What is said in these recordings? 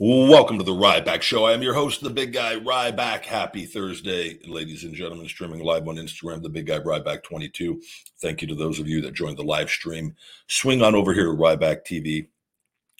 Welcome to the Ryback Show. I am your host, the big guy Ryback. Happy Thursday, ladies and gentlemen. Streaming live on Instagram, the big guy Ryback 22. Thank you to those of you that joined the live stream. Swing on over here to Ryback TV,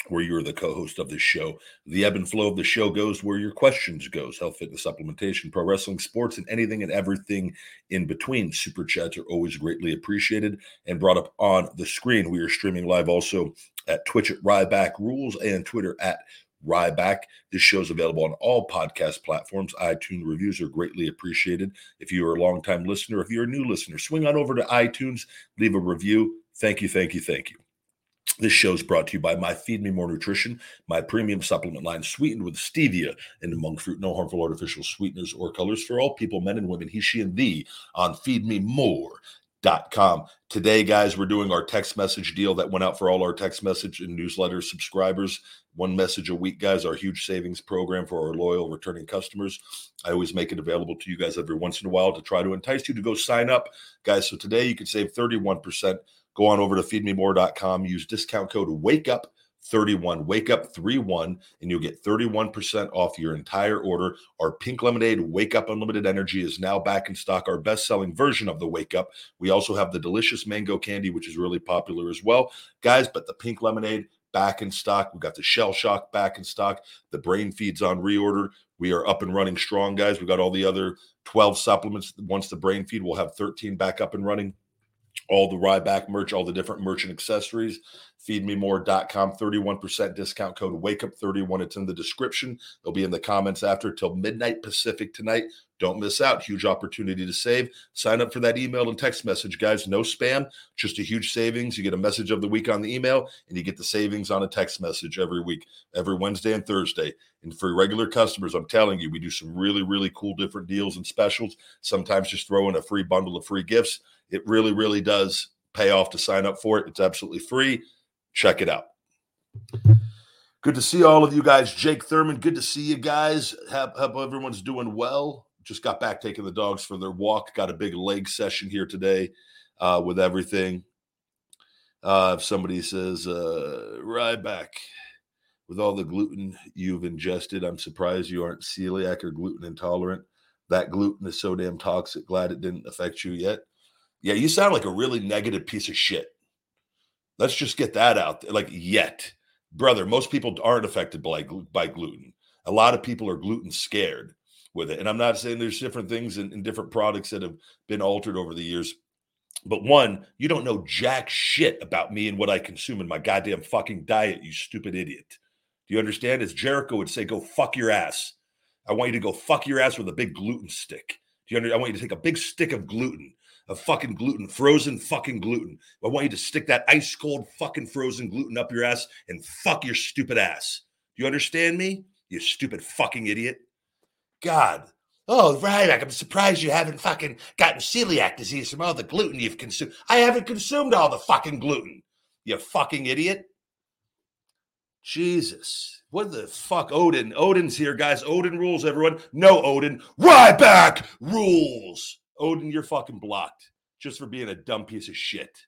where you're the co-host of the show. The ebb and flow of the show goes where your questions goes. Health, fitness, supplementation, pro wrestling, sports, and anything and everything in between. Super chats are always greatly appreciated and brought up on the screen. We are streaming live also at Twitch at Ryback Rules and Twitter at Ryback. This show is available on all podcast platforms. iTunes reviews are greatly appreciated. If you are a longtime listener, if you're a new listener, swing on over to iTunes, leave a review. Thank you, thank you, thank you. This show is brought to you by My Feed Me More Nutrition, my premium supplement line sweetened with stevia and monk fruit, no harmful artificial sweeteners or colors for all people, men and women, he, she, and thee on feedmemore.com. Today, guys, we're doing our text message deal that went out for all our text message and newsletter subscribers. One message a week, guys, our huge savings program for our loyal returning customers. I always make it available to you guys every once in a while to try to entice you to go sign up, guys. So today you can save 31%. Go on over to feedmemore.com, use discount code WAKE UP 31 wake up 31 and you'll get 31% off your entire order. Our pink lemonade wake up unlimited energy is now back in stock our best selling version of the wake up. We also have the delicious mango candy which is really popular as well. Guys but the pink lemonade back in stock. We got the shell shock back in stock. The brain feeds on reorder. We are up and running strong guys. We got all the other 12 supplements. Once the brain feed we'll have 13 back up and running all the Ryback merch, all the different merch and accessories. Feedmemore.com, 31% discount code wake up 31. It's in the description. It'll be in the comments after till midnight Pacific tonight. Don't miss out. Huge opportunity to save. Sign up for that email and text message, guys. No spam, just a huge savings. You get a message of the week on the email, and you get the savings on a text message every week, every Wednesday and Thursday. And for regular customers, I'm telling you, we do some really, really cool different deals and specials. Sometimes just throw in a free bundle of free gifts. It really, really does pay off to sign up for it. It's absolutely free. Check it out. Good to see all of you guys. Jake Thurman, good to see you guys. Hope, hope everyone's doing well. Just got back taking the dogs for their walk. Got a big leg session here today uh, with everything. Uh, if somebody says, uh, Ryback, with all the gluten you've ingested, I'm surprised you aren't celiac or gluten intolerant. That gluten is so damn toxic. Glad it didn't affect you yet. Yeah, you sound like a really negative piece of shit. Let's just get that out there. Like, yet, brother, most people aren't affected by, by gluten. A lot of people are gluten scared with it. And I'm not saying there's different things in, in different products that have been altered over the years. But one, you don't know jack shit about me and what I consume in my goddamn fucking diet, you stupid idiot. Do you understand? As Jericho would say, go fuck your ass. I want you to go fuck your ass with a big gluten stick. Do you understand? I want you to take a big stick of gluten of fucking gluten, frozen fucking gluten. I want you to stick that ice cold fucking frozen gluten up your ass and fuck your stupid ass. Do you understand me? You stupid fucking idiot. God, Oh, Ryback, I'm surprised you haven't fucking gotten celiac disease from all the gluten you've consumed. I haven't consumed all the fucking gluten, you fucking idiot. Jesus. What the fuck? Odin. Odin's here, guys. Odin rules, everyone. No, Odin. Ryback rules. Odin, you're fucking blocked just for being a dumb piece of shit.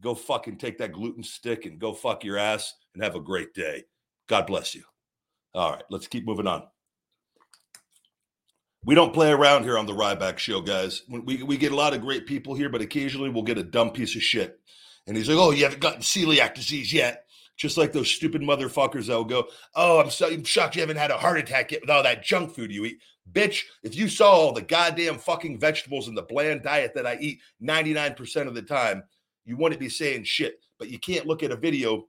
Go fucking take that gluten stick and go fuck your ass and have a great day. God bless you. All right, let's keep moving on. We don't play around here on the Ryback Show, guys. We, we get a lot of great people here, but occasionally we'll get a dumb piece of shit. And he's like, oh, you haven't gotten celiac disease yet. Just like those stupid motherfuckers that will go, oh, I'm, so, I'm shocked you haven't had a heart attack yet with all that junk food you eat. Bitch, if you saw all the goddamn fucking vegetables and the bland diet that I eat 99% of the time, you wouldn't be saying shit. But you can't look at a video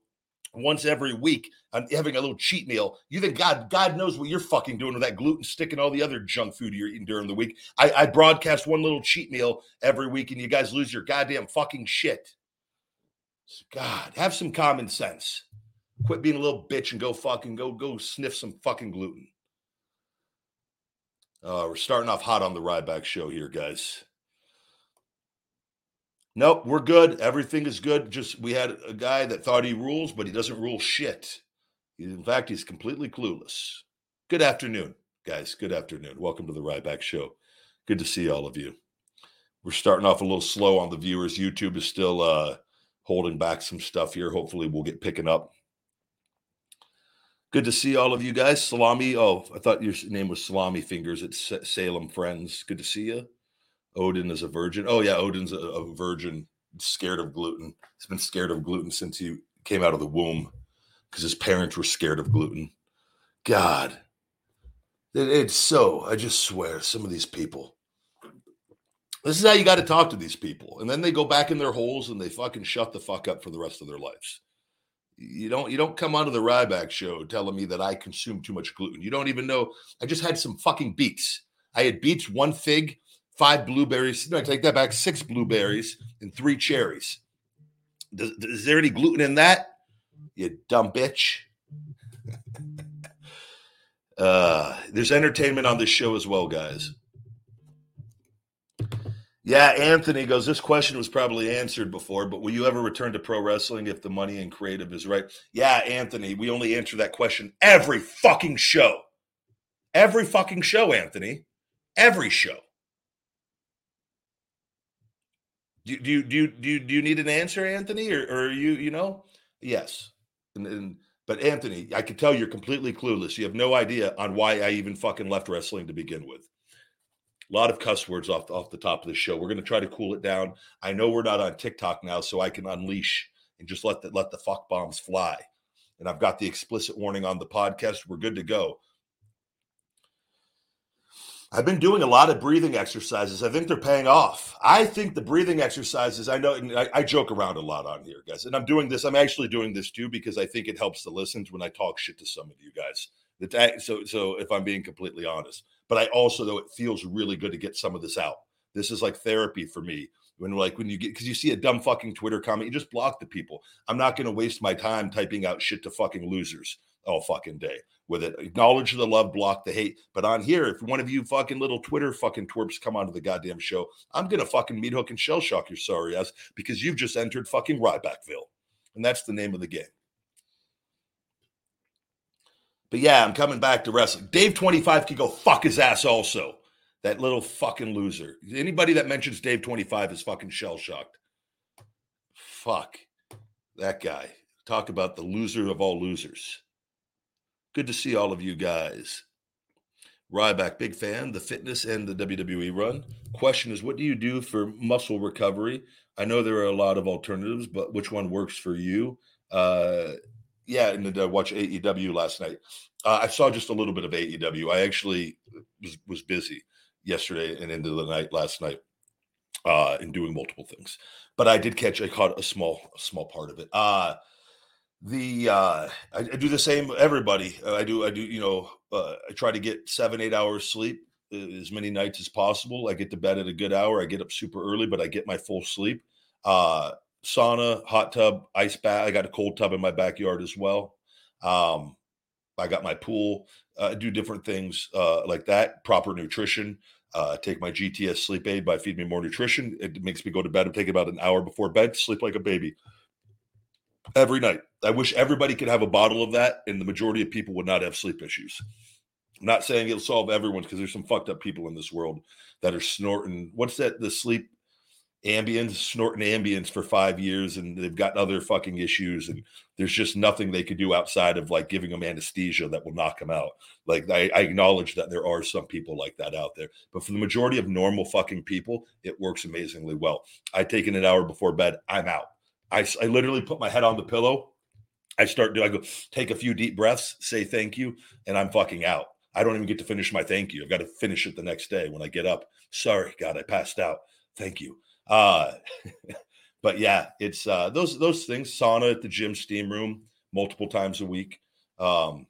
once every week I'm having a little cheat meal. You think God, God knows what you're fucking doing with that gluten stick and all the other junk food you're eating during the week. I, I broadcast one little cheat meal every week, and you guys lose your goddamn fucking shit. God, have some common sense. Quit being a little bitch and go fucking go go sniff some fucking gluten. Uh, we're starting off hot on the Ryback show here, guys. Nope, we're good. Everything is good. Just we had a guy that thought he rules, but he doesn't rule shit. In fact, he's completely clueless. Good afternoon, guys. Good afternoon. Welcome to the Ryback Show. Good to see all of you. We're starting off a little slow on the viewers. YouTube is still uh, holding back some stuff here. Hopefully, we'll get picking up. Good to see all of you guys. Salami. Oh, I thought your name was Salami Fingers. It's Salem Friends. Good to see you. Odin is a virgin. Oh yeah, Odin's a, a virgin, scared of gluten. He's been scared of gluten since he came out of the womb because his parents were scared of gluten. God, it, it's so. I just swear, some of these people. This is how you got to talk to these people, and then they go back in their holes and they fucking shut the fuck up for the rest of their lives. You don't you don't come onto the Ryback show telling me that I consume too much gluten. You don't even know. I just had some fucking beets. I had beets, one fig, five blueberries. No, I take that back. Six blueberries and three cherries. Does, is there any gluten in that? You dumb bitch. uh, there's entertainment on this show as well, guys. Yeah, Anthony goes, This question was probably answered before, but will you ever return to pro wrestling if the money and creative is right? Yeah, Anthony, we only answer that question every fucking show. Every fucking show, Anthony. Every show. Do, do, do, do, you, do you need an answer, Anthony? Or, or you, you know? Yes. And, and but Anthony, I can tell you're completely clueless. You have no idea on why I even fucking left wrestling to begin with. A lot of cuss words off, off the top of the show. We're going to try to cool it down. I know we're not on TikTok now, so I can unleash and just let the let the fuck bombs fly. And I've got the explicit warning on the podcast. We're good to go. I've been doing a lot of breathing exercises. I think they're paying off. I think the breathing exercises, I know, I, I, joke around a lot on here, guys. And I'm doing this, I'm actually doing this too because I think it helps the listens when I talk shit to some of you guys. So, so if I'm being completely honest, but I also, though, it feels really good to get some of this out. This is like therapy for me. When, like, when you get, because you see a dumb fucking Twitter comment, you just block the people. I'm not going to waste my time typing out shit to fucking losers all fucking day with it. Acknowledge the love, block the hate. But on here, if one of you fucking little Twitter fucking twerps come onto the goddamn show, I'm gonna fucking meat hook and shell shock your sorry ass because you've just entered fucking Rybackville. And that's the name of the game. But yeah, I'm coming back to wrestling. Dave 25 can go fuck his ass also. That little fucking loser. Anybody that mentions Dave 25 is fucking shell shocked. Fuck that guy. Talk about the loser of all losers. Good to see all of you guys. Ryback, big fan, the fitness and the WWE run. Question is, what do you do for muscle recovery? I know there are a lot of alternatives, but which one works for you? Uh, yeah, and I watched AEW last night. Uh, I saw just a little bit of AEW. I actually was, was busy yesterday and into the night last night uh, in doing multiple things, but I did catch. I caught a small, a small part of it. Uh, the uh I, I, do the same everybody. Uh, i do i do you know uh, i try to get seven eight hours sleep uh, as many nights as possible. I get to bed at a good hour. I get up super early but i get my full sleep. Uh sauna hot tub ice bath i got a cold tub in my backyard as well. Um I got my pool, uh, do different things uh, like that. Proper nutrition. Uh, take my GTS sleep aid by Feed Me More Nutrition. It makes me go to bed. And take about an hour before bed, sleep like a baby every night. I wish everybody could have a bottle of that, and the majority of people would not have sleep issues. I'm not saying it'll solve everyone's because there's some fucked up people in this world that are snorting. What's that? The sleep Ambiens, snorting Ambiens for five years, and they've got other fucking issues, and there's just nothing they could do outside of like giving them anesthesia that will knock them out. Like I, I acknowledge that there are some people like that out there, but for the majority of normal fucking people, it works amazingly well. I take it an hour before bed, I'm out. I, I literally put my head on the pillow. I start doing, I go take a few deep breaths, say thank you, and I'm fucking out. I don't even get to finish my thank you. I've got to finish it the next day when I get up. Sorry, God, I passed out. Thank you. Uh, but yeah, it's uh, those those things. Sauna at the gym, steam room, multiple times a week. Um,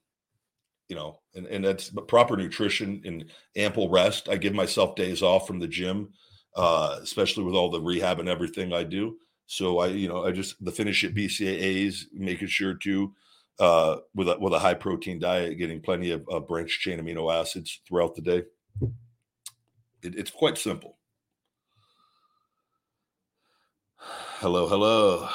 you know, and and that's proper nutrition and ample rest. I give myself days off from the gym, uh, especially with all the rehab and everything I do. So I, you know, I just the Finish It BCAAs, making sure to uh, with a with a high protein diet, getting plenty of uh, branched chain amino acids throughout the day. It, it's quite simple. Hello, hello.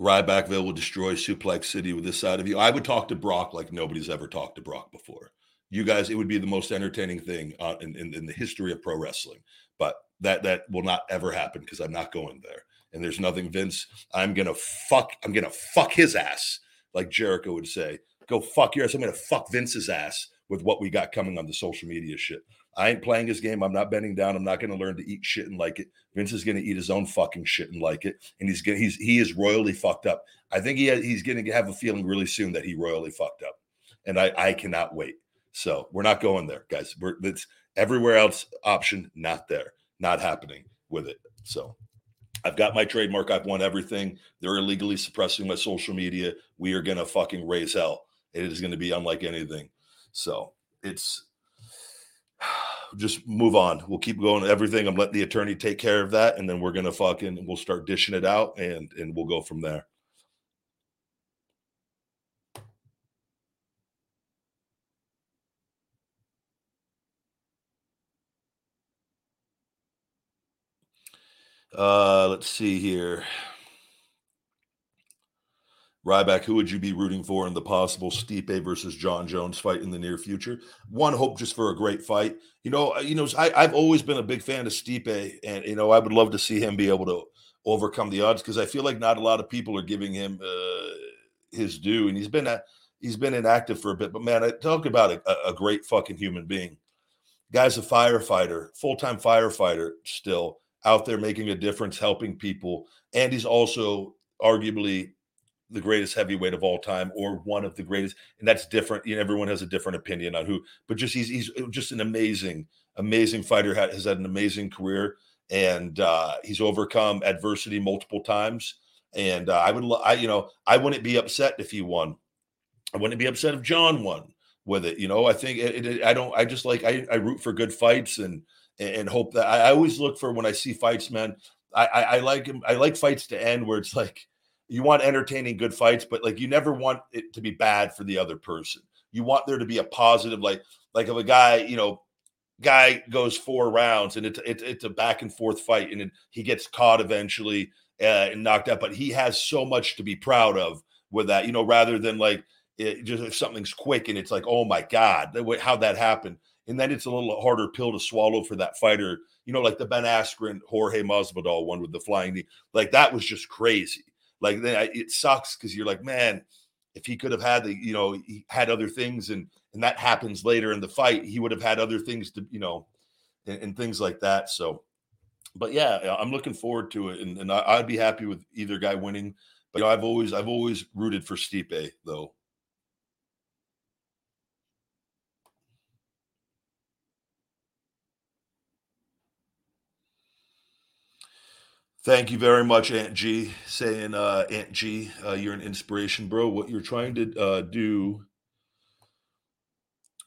Rybackville will destroy Suplex City with this side of you. I would talk to Brock like nobody's ever talked to Brock before. You guys, it would be the most entertaining thing uh, in, in, in the history of pro wrestling. But that that will not ever happen because I'm not going there. And there's nothing, Vince. I'm gonna fuck. I'm gonna fuck his ass, like Jericho would say. Go fuck your ass. I'm gonna fuck Vince's ass with what we got coming on the social media shit. I ain't playing his game. I'm not bending down. I'm not going to learn to eat shit and like it. Vince is going to eat his own fucking shit and like it, and he's going he's he is royally fucked up. I think he has, he's going to have a feeling really soon that he royally fucked up, and I I cannot wait. So we're not going there, guys. We're it's everywhere else option not there, not happening with it. So I've got my trademark. I've won everything. They're illegally suppressing my social media. We are going to fucking raise hell. It is going to be unlike anything. So it's just move on. We'll keep going everything. I'm letting the attorney take care of that, and then we're gonna fucking we'll start dishing it out, and and we'll go from there. Uh, let's see here. Ryback, who would you be rooting for in the possible Stipe versus Jon Jones fight in the near future? One hope just for a great fight. You know, uh, you know, I, have always been a big fan of Stipe, and you know, I would love to see him be able to overcome the odds because I feel like not a lot of people are giving him uh, his due, and he's been a, he's been inactive for a bit. But man, I talk about a, a great fucking human being. Guy's a firefighter, full time firefighter, still out there making a difference, helping people, and he's also arguably the greatest heavyweight of all time or one of the greatest and that's different you know everyone has a different opinion on who but just he's he's just an amazing amazing fighter has had an amazing career and uh, he's overcome adversity multiple times and uh, i would i you know i wouldn't be upset if he won. I wouldn't be upset if Jon won with it you know i think it, it, i don't i just like I, I root for good fights and and hope that I, I always look for when i see fights man I, I, I like i like fights to end where it's like you want entertaining good fights but like you never want it to be bad for the other person. You want there to be a positive like like if a guy you know guy goes four rounds and it's it's, it's a back and forth fight and it, he gets caught eventually uh, and knocked out but he has so much to be proud of with that you know rather than like it, just if something's quick and it's like oh my god how that happened and then it's a little harder pill to swallow for that fighter you know like the ben askren jorge masvidal one with the flying knee like that was just crazy like then it sucks because you're like, man, if he could have had the, you know, he had other things and and that happens later in the fight, he would have had other things to, you know, and, and things like that. So, but yeah, uh, I'm looking forward to it, and, and I, would be happy with either guy winning. But you know, I've always I've always rooted for Stipe though. Thank you very much, Aunt G. Saying, uh, Aunt G, uh, you're an inspiration, bro. What you're trying to uh, do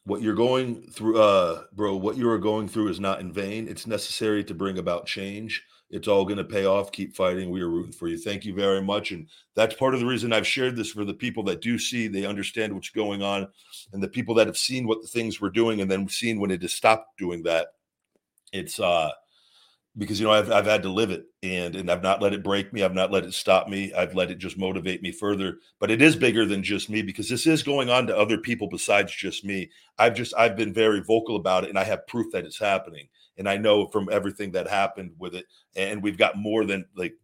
what you're going through, uh, bro, what you are going through is not in vain. It's necessary to bring about change. It's all going to pay off. Keep fighting. We are rooting for you. Thank you very much. And that's part of the reason I've shared this for the people that do see, they understand what's going on, and the people that have seen what the things we're doing and then seen when it has stopped doing that. It's uh because you know I've I've had to live it and and I've not let it break me. I've not let it stop me. I've let it just motivate me further. But it is bigger than just me because this is going on to other people besides just me. I've just I've been very vocal about it and I have proof that it's happening. And I know from everything that happened with it and we've got more than like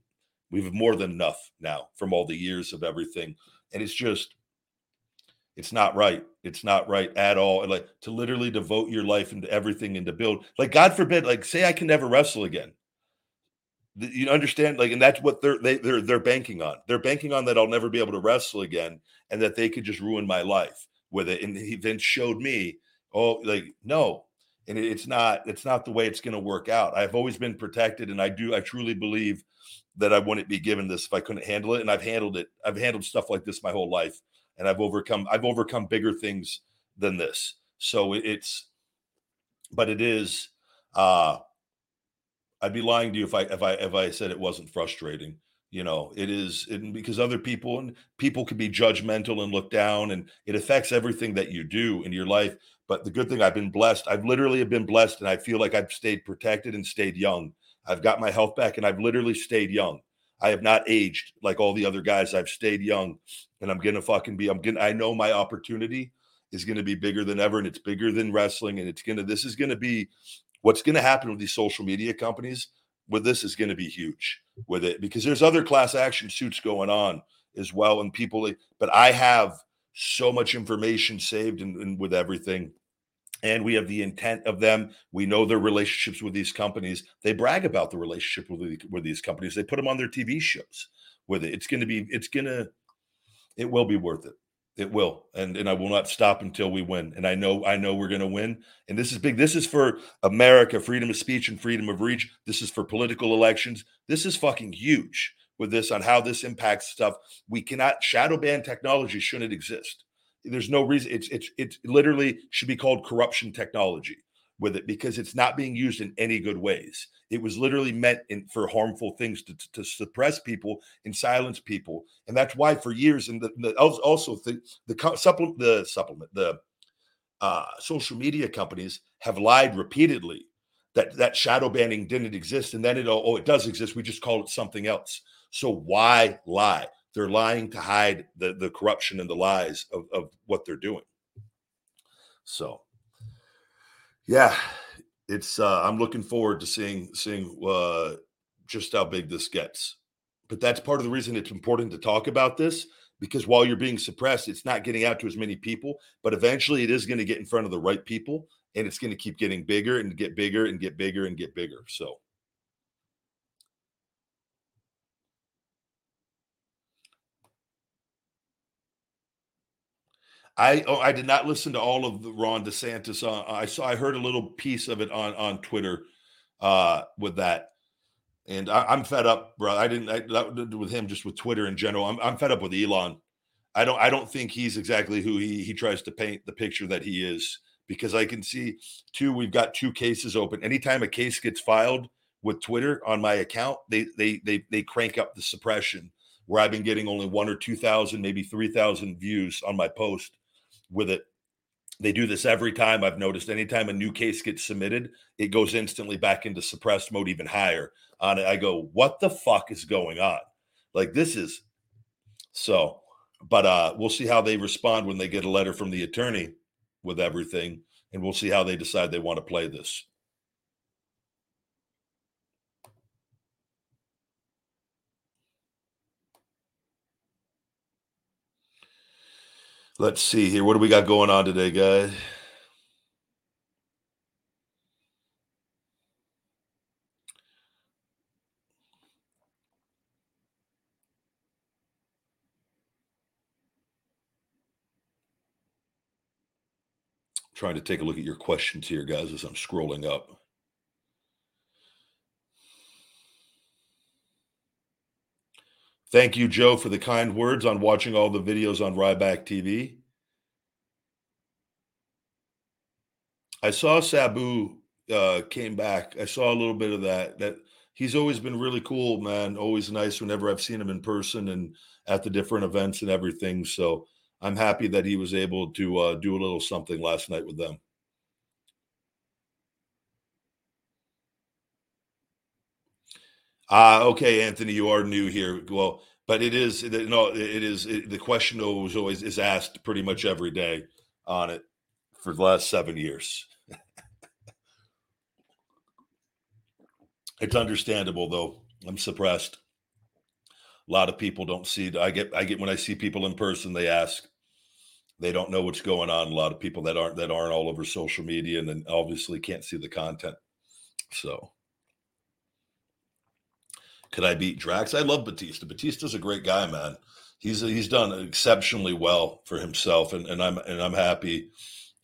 we've more than enough now from all the years of everything. And it's just it's not right. It's not right at all. And like to literally devote your life into everything and to build, like God forbid, like say I can never wrestle again. You understand, like, and that's what they're they, they're they're banking on. They're banking on that I'll never be able to wrestle again, and that they could just ruin my life with it. And he then showed me, oh, like no, and it's not it's not the way it's going to work out. I've always been protected, and I do I truly believe that I wouldn't be given this if I couldn't handle it, and I've handled it. I've handled stuff like this my whole life and I've overcome I've overcome bigger things than this. So it's but it is uh I'd be lying to you if I if I if I said it wasn't frustrating. You know, it is it, because other people and people can be judgmental and look down, and it affects everything that you do in your life. But the good thing, I've been blessed. I've literally have been blessed, and I feel like I've stayed protected and stayed young. I've got my health back, and I've literally stayed young. I have not aged like all the other guys. I've stayed young, and I'm gonna fucking be. I'm gonna. I know my opportunity is gonna be bigger than ever, and it's bigger than wrestling. And it's gonna. This is gonna be what's gonna happen with these social media companies. With this is gonna be huge with it because there's other class action suits going on as well, and people. But I have so much information saved and, and with everything and we have the intent of them. We know their relationships with these companies. They brag about the relationship with, the, with these companies. They put them on their TV shows with it. It's going to be, it's going to, it will be worth it. It will, and and I will not stop until we win. And I know, I know we're going to win. And this is big. This is for America, freedom of speech and freedom of reach. This is for political elections. This is fucking huge with this on how this impacts stuff. We cannot shadow ban technology shouldn't exist there's no reason it's it's it literally should be called corruption technology with it because it's not being used in any good ways. It was literally meant in, for harmful things to, to, suppress people and silence people, and that's why for years and the, the also the the supplement the supplement the uh, social media companies have lied repeatedly that that shadow banning didn't exist, and then it oh it does exist. We just call it something else. So why lie? they're lying to hide the the corruption and the lies of, of what they're doing so yeah it's uh i'm looking forward to seeing seeing uh just how big this gets. But that's part of the reason it's important to talk about this because while you're being suppressed it's not getting out to as many people but eventually it is going to get in front of the right people and it's going to keep getting bigger and get bigger and get bigger and get bigger so I oh, I did not listen to all of Ron DeSantis. Uh, I saw I heard a little piece of it on on Twitter uh, with that, and I, am fed up, bro. I didn't I, that, with him just with Twitter in general. I'm I'm fed up with Elon. I don't I don't think he's exactly who he he tries to paint the picture that he is because I can see two. We've got two cases open. Anytime a case gets filed with Twitter on my account, they they they they crank up the suppression. Where I've been getting only one or two thousand, maybe three thousand views on my post with it. They do this every time. I've noticed anytime a new case gets submitted, it goes instantly back into suppressed mode, even higher on it. I go, what the fuck is going on? Like this is so, but uh we'll see how they respond when they get a letter from the attorney with everything, and we'll see how they decide they want to play this. Let's see here. What do we got going on today, guys? trying to take a look at your questions here, guys, as I'm scrolling up. Thank you, Joe, for the kind words on watching all the videos on Ryback TV. I saw Sabu uh, came back. I saw a little bit of that. That he's always been really cool, man. Always nice whenever I've seen him in person and at the different events and everything. So I'm happy that he was able to uh, do a little something last night with them. Ah, okay, Anthony, you are new here. Well, but it is no, it is it, the question always always is asked pretty much every day on it for the last seven years. it's understandable though. I'm suppressed. A lot of people don't see. I get I get when I see people in person, they ask. They don't know what's going on. A lot of people that aren't that aren't all over social media and then obviously can't see the content. So could I beat Drax? I love Batista. Batista's a great guy, man. He's he's done exceptionally well for himself, and, and I'm and I'm happy.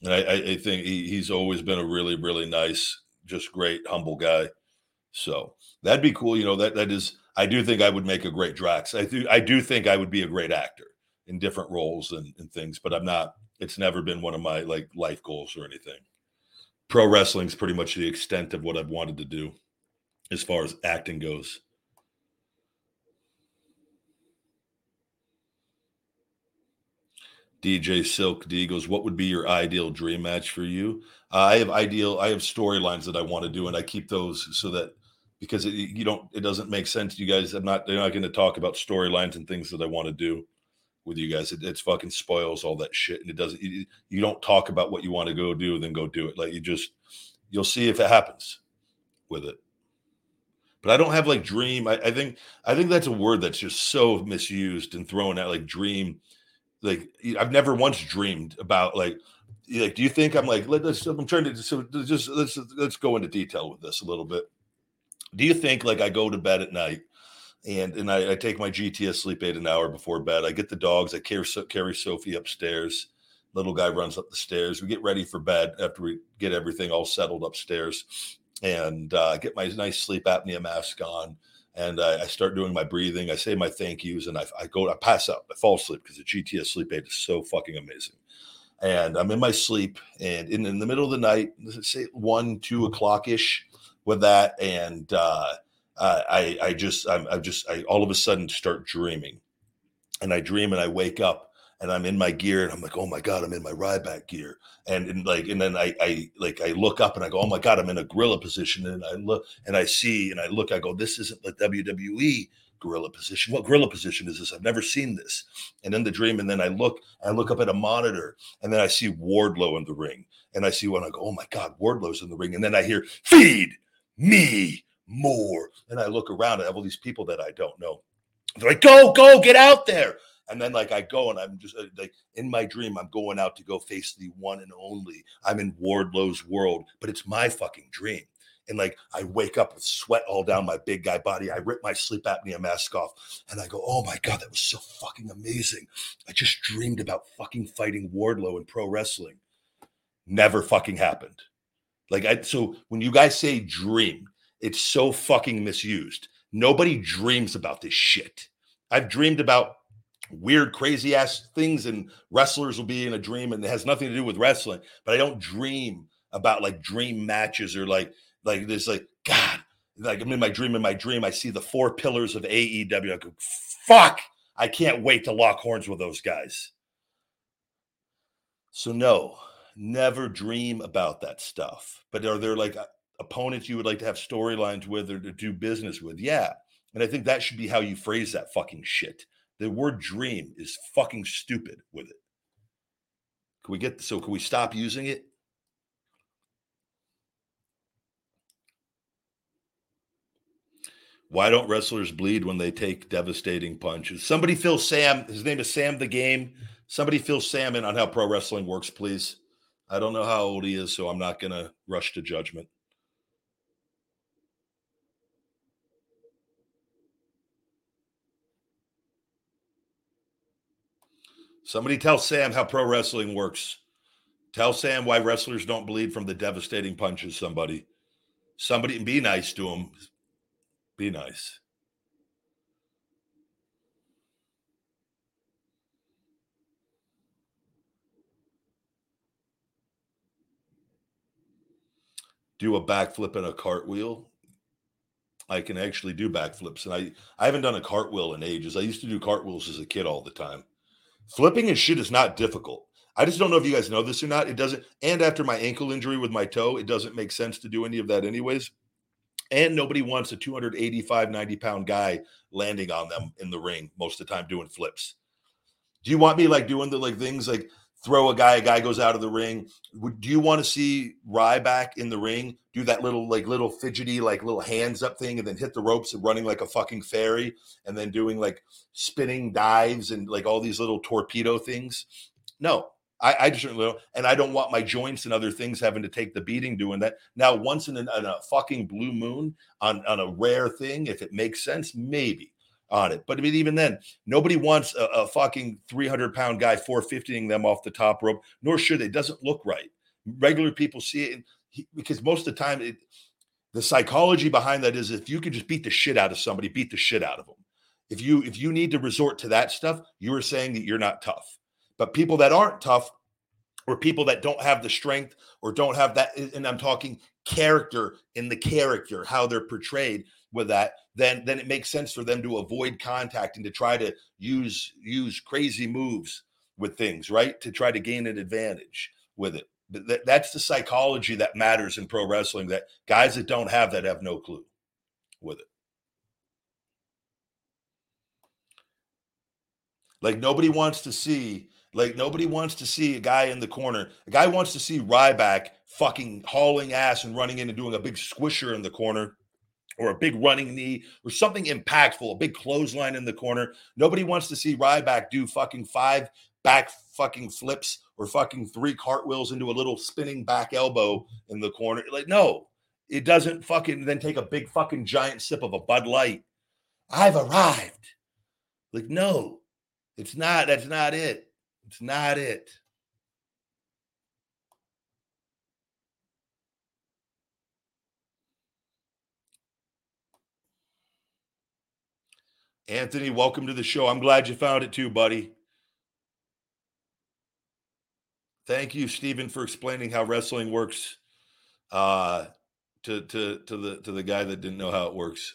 And I, I think he, he's always been a really really nice, just great, humble guy. So that'd be cool. You know that that is. I do think I would make a great Drax. I do. I do think I would be a great actor in different roles and, and things. But I'm not. It's never been one of my like life goals or anything. Pro wrestling's pretty much the extent of what I've wanted to do as far as acting goes. DJ Silk D goes, What would be your ideal dream match for you? Uh, I have ideal, I have storylines that I want to do, and I keep those so that because it, you don't, it doesn't make sense. You guys, I'm not, they're not going to talk about storylines and things that I want to do with you guys. It, it's fucking spoils all that shit, and it doesn't. You, you don't talk about what you want to go do, then go do it. Like you just, you'll see if it happens with it. But I don't have like dream. I, I think, I think that's a word that's just so misused and thrown out. Like dream like I've never once dreamed about like like do you think I'm like let, us I'm trying to so just let's let's go into detail with this a little bit. Do you think like I go to bed at night and and I, I take my GTS sleep aid an hour before bed. I get the dogs. I carry carry Sophie upstairs. Little guy runs up the stairs. We get ready for bed after we get everything all settled upstairs, and uh, get my nice sleep apnea mask on and I, I, start doing my breathing. I say my thank yous, and I, I go, I pass out, I fall asleep because the GTS sleep aid is so fucking amazing. And I'm in my sleep, and in, in the middle of the night, say one, two o'clock ish, with that, and uh, I, I just, I'm, I just, I all of a sudden start dreaming, and I dream, and I wake up, and I'm in my gear and I'm like, oh my God, I'm in my Ryback gear. And, and like, and then I, I like, I look up and I go, oh my God, I'm in a gorilla position. And I look and I see and I look, I go, this isn't the WWE gorilla position. What gorilla position is this? I've never seen this. And in the dream, and then I look, I look up at a monitor and then I see Wardlow in the ring. And I see one, I go, oh my God, Wardlow's in the ring. And then I hear, feed me more. And I look around, and I have all these people that I don't know. They're like, go, go, get out there. And then like I go and I'm just uh, like in my dream, I'm going out to go face the one and only. I'm in Wardlow's world, but it's my fucking dream. And like I wake up with sweat all down my big guy body. I rip my sleep apnea mask off and I go, oh my God, that was so fucking amazing. I just dreamed about fucking fighting Wardlow in pro wrestling. Never fucking happened. Like I so when you guys say dream, it's so fucking misused. Nobody dreams about this shit. I've dreamed about weird, crazy ass things, and wrestlers will be in a dream, and it has nothing to do with wrestling. But I don't dream about like dream matches or like like this like God. Like I'm in my dream. In my dream, I see the four pillars of AEW. I go, fuck! I can't wait to lock horns with those guys. So no, never dream about that stuff. But are there like opponents you would like to have storylines with or to do business with? Yeah. And I think that should be how you phrase that fucking shit. The word dream is fucking stupid with it. Can we get so can we stop using it? Why don't wrestlers bleed when they take devastating punches? Somebody fill Sam. His name is Sam the Game. Somebody fill Sam in on how pro wrestling works, please. I don't know how old he is, so I'm not going to rush to judgment. Somebody tell Sam how pro wrestling works. Tell Sam why wrestlers don't bleed from the devastating punches. Somebody, somebody, be nice to him. Be nice. do a backflip and a cartwheel. I can actually do backflips, and I I haven't done a cartwheel in ages. I used to do cartwheels as a kid all the time. Flipping and shit is not difficult. I just don't know if you guys know this or not. It doesn't. And after my ankle injury with my toe, it doesn't make sense to do any of that anyways. And nobody wants a 285, 90 pound guy landing on them in the ring most of the time doing flips. Do you want me like doing the like things like throw a guy, a guy goes out of the ring. Would, do you want to see Ryback in the ring do that little like little fidgety like little hands up thing and then hit the ropes and running like a fucking fairy and then doing like spinning dives and like all these little torpedo things? No. I, I just don't and I don't want my joints and other things having to take the beating doing that. Now, once in, in a fucking blue moon on, on a rare thing, if it makes sense, maybe on it. But I mean, even then, nobody wants a, a fucking 300 pound guy 450ing them off the top rope, nor should they. It doesn't look right. Regular people see it he, because most of the time, it, the psychology behind that is if you can just beat the shit out of somebody, beat the shit out of them. If you if you need to resort to that stuff, you are saying that you're not tough. But people that aren't tough, or people that don't have the strength, or don't have that, and I'm talking character in the character, how they're portrayed with that, then then it makes sense for them to avoid contact and to try to use use crazy moves with things, right? To try to gain an advantage with it. That, that's the psychology that matters in pro wrestling. That guys that don't have that have no clue with it. Like nobody wants to see, like nobody wants to see a guy in the corner. A guy wants to see Ryback fucking hauling ass and running in and doing a big squisher in the corner or a big running knee or something impactful, a big clothesline in the corner. Nobody wants to see Ryback do fucking five back fucking flips or fucking three cartwheels into a little spinning back elbow in the corner. Like, no, it doesn't fucking then take a big fucking giant sip of a Bud Light. I've arrived. Like, no, it's not. That's not it. It's not it. Anthony, welcome to the show. I'm glad you found it too, buddy. Thank you, Stephen, for explaining how wrestling works uh, to to to the to the guy that didn't know how it works.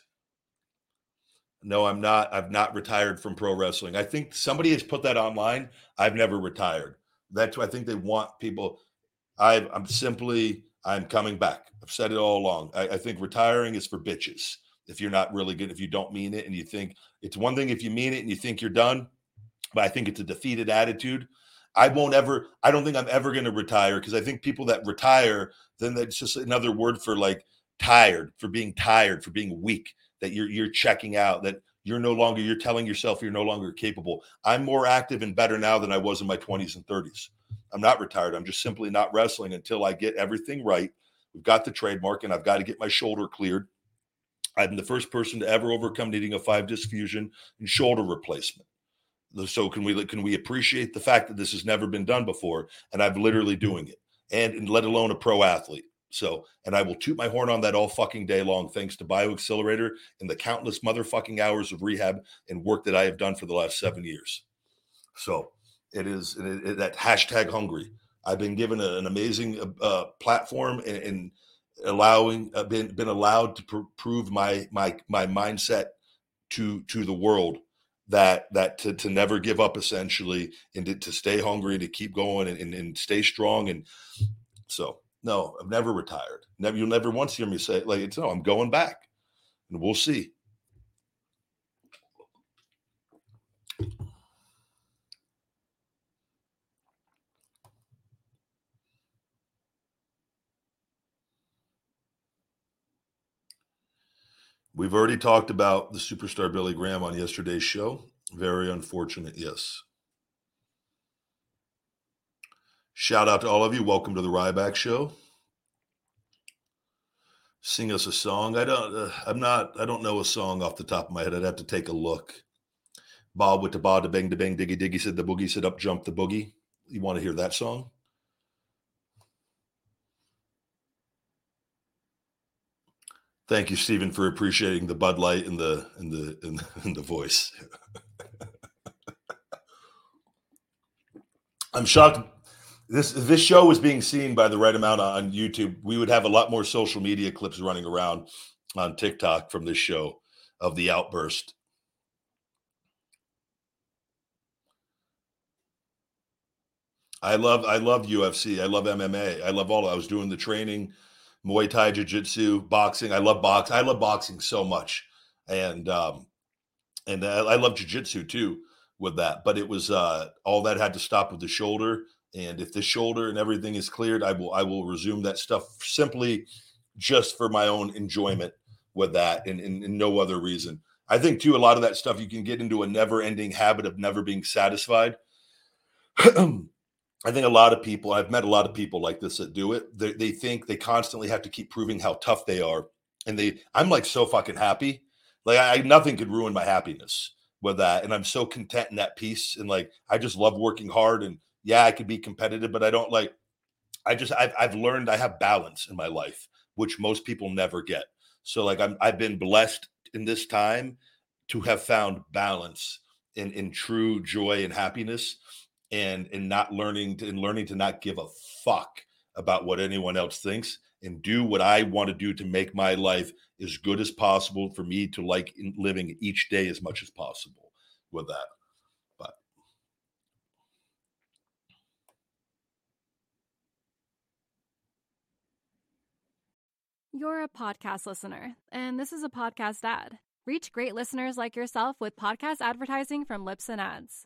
No, I'm not. I've not retired from pro wrestling. I think somebody has put that online. I've never retired. That's why I think they want people. I, I'm simply I'm coming back. I've said it all along. I, I think retiring is for bitches if you're not really good, if you don't mean it and you think it's one thing if you mean it and you think you're done, but I think it's a defeated attitude. I won't ever, I don't think I'm ever going to retire because I think people that retire, then that's just another word for like tired, for being tired, for being weak, that you're you're checking out, that you're no longer, you're telling yourself you're no longer capable. I'm more active and better now than I was in my 20s and 30s. I'm not retired. I'm just simply not wrestling until I get everything right. We've got the trademark and I've got to get my shoulder cleared. I'm the first person to ever overcome needing a five disc fusion and shoulder replacement. So can we can we appreciate the fact that this has never been done before, and I'm literally doing it, and, and let alone a pro athlete. So, and I will toot my horn on that all fucking day long, thanks to BioAccelerator and the countless motherfucking hours of rehab and work that I have done for the last seven years. So, it is it, it, that hashtag hungry. I've been given a, an amazing uh, uh platform and, and allowing uh, been been allowed to pr- prove my my my mindset to to the world that that to, to never give up essentially and to, to stay hungry and to keep going and, and, and stay strong and so no i've never retired. Never you'll never once hear me say like it's no i'm going back and we'll see We've already talked about the superstar Billy Graham on yesterday's show. Very unfortunate, yes. Shout out to all of you. Welcome to the Ryback Show. Sing us a song. I don't. Uh, I'm not. I don't know a song off the top of my head. I'd have to take a look. Bob with the bob, the bang, the bang, diggy, diggy said the boogie said up, jump the boogie. You want to hear that song? Thank you, Stephen, for appreciating the Bud Light and the and the and the, and the voice. I'm shocked. this this show was being seen by the right amount on YouTube, we would have a lot more social media clips running around on TikTok from this show of the outburst. I love I love UFC. I love MMA. I love all. I was doing the training, Muay Thai, Jiu Jitsu, boxing. I love box. I love boxing so much, and um, and I, I love Jiu Jitsu too with that. But it was uh, all that had to stop with the shoulder. And if the shoulder and everything is cleared, I will I will resume that stuff simply just for my own enjoyment with that, and, and, and no other reason. I think too a lot of that stuff you can get into a never ending habit of never being satisfied. I think a lot of people, I've met a lot of people like this that do it. They, they think they constantly have to keep proving how tough they are. And they, I'm like so fucking happy. Like I, nothing could ruin my happiness with that. And I'm so content in that piece. And like, I just love working hard. And yeah, I could be competitive, but I don't like, I just, I've, I've learned I have balance in my life, which most people never get. So like, I'm, I've been blessed in this time to have found balance in, in true joy and happiness and and not learning to and learning to not give a fuck about what anyone else thinks and do what I want to do to make my life as good as possible for me to like living each day as much as possible with that. But You're a podcast listener, and this is a podcast ad. Reach great listeners like yourself with podcast advertising from Libsyn Ads.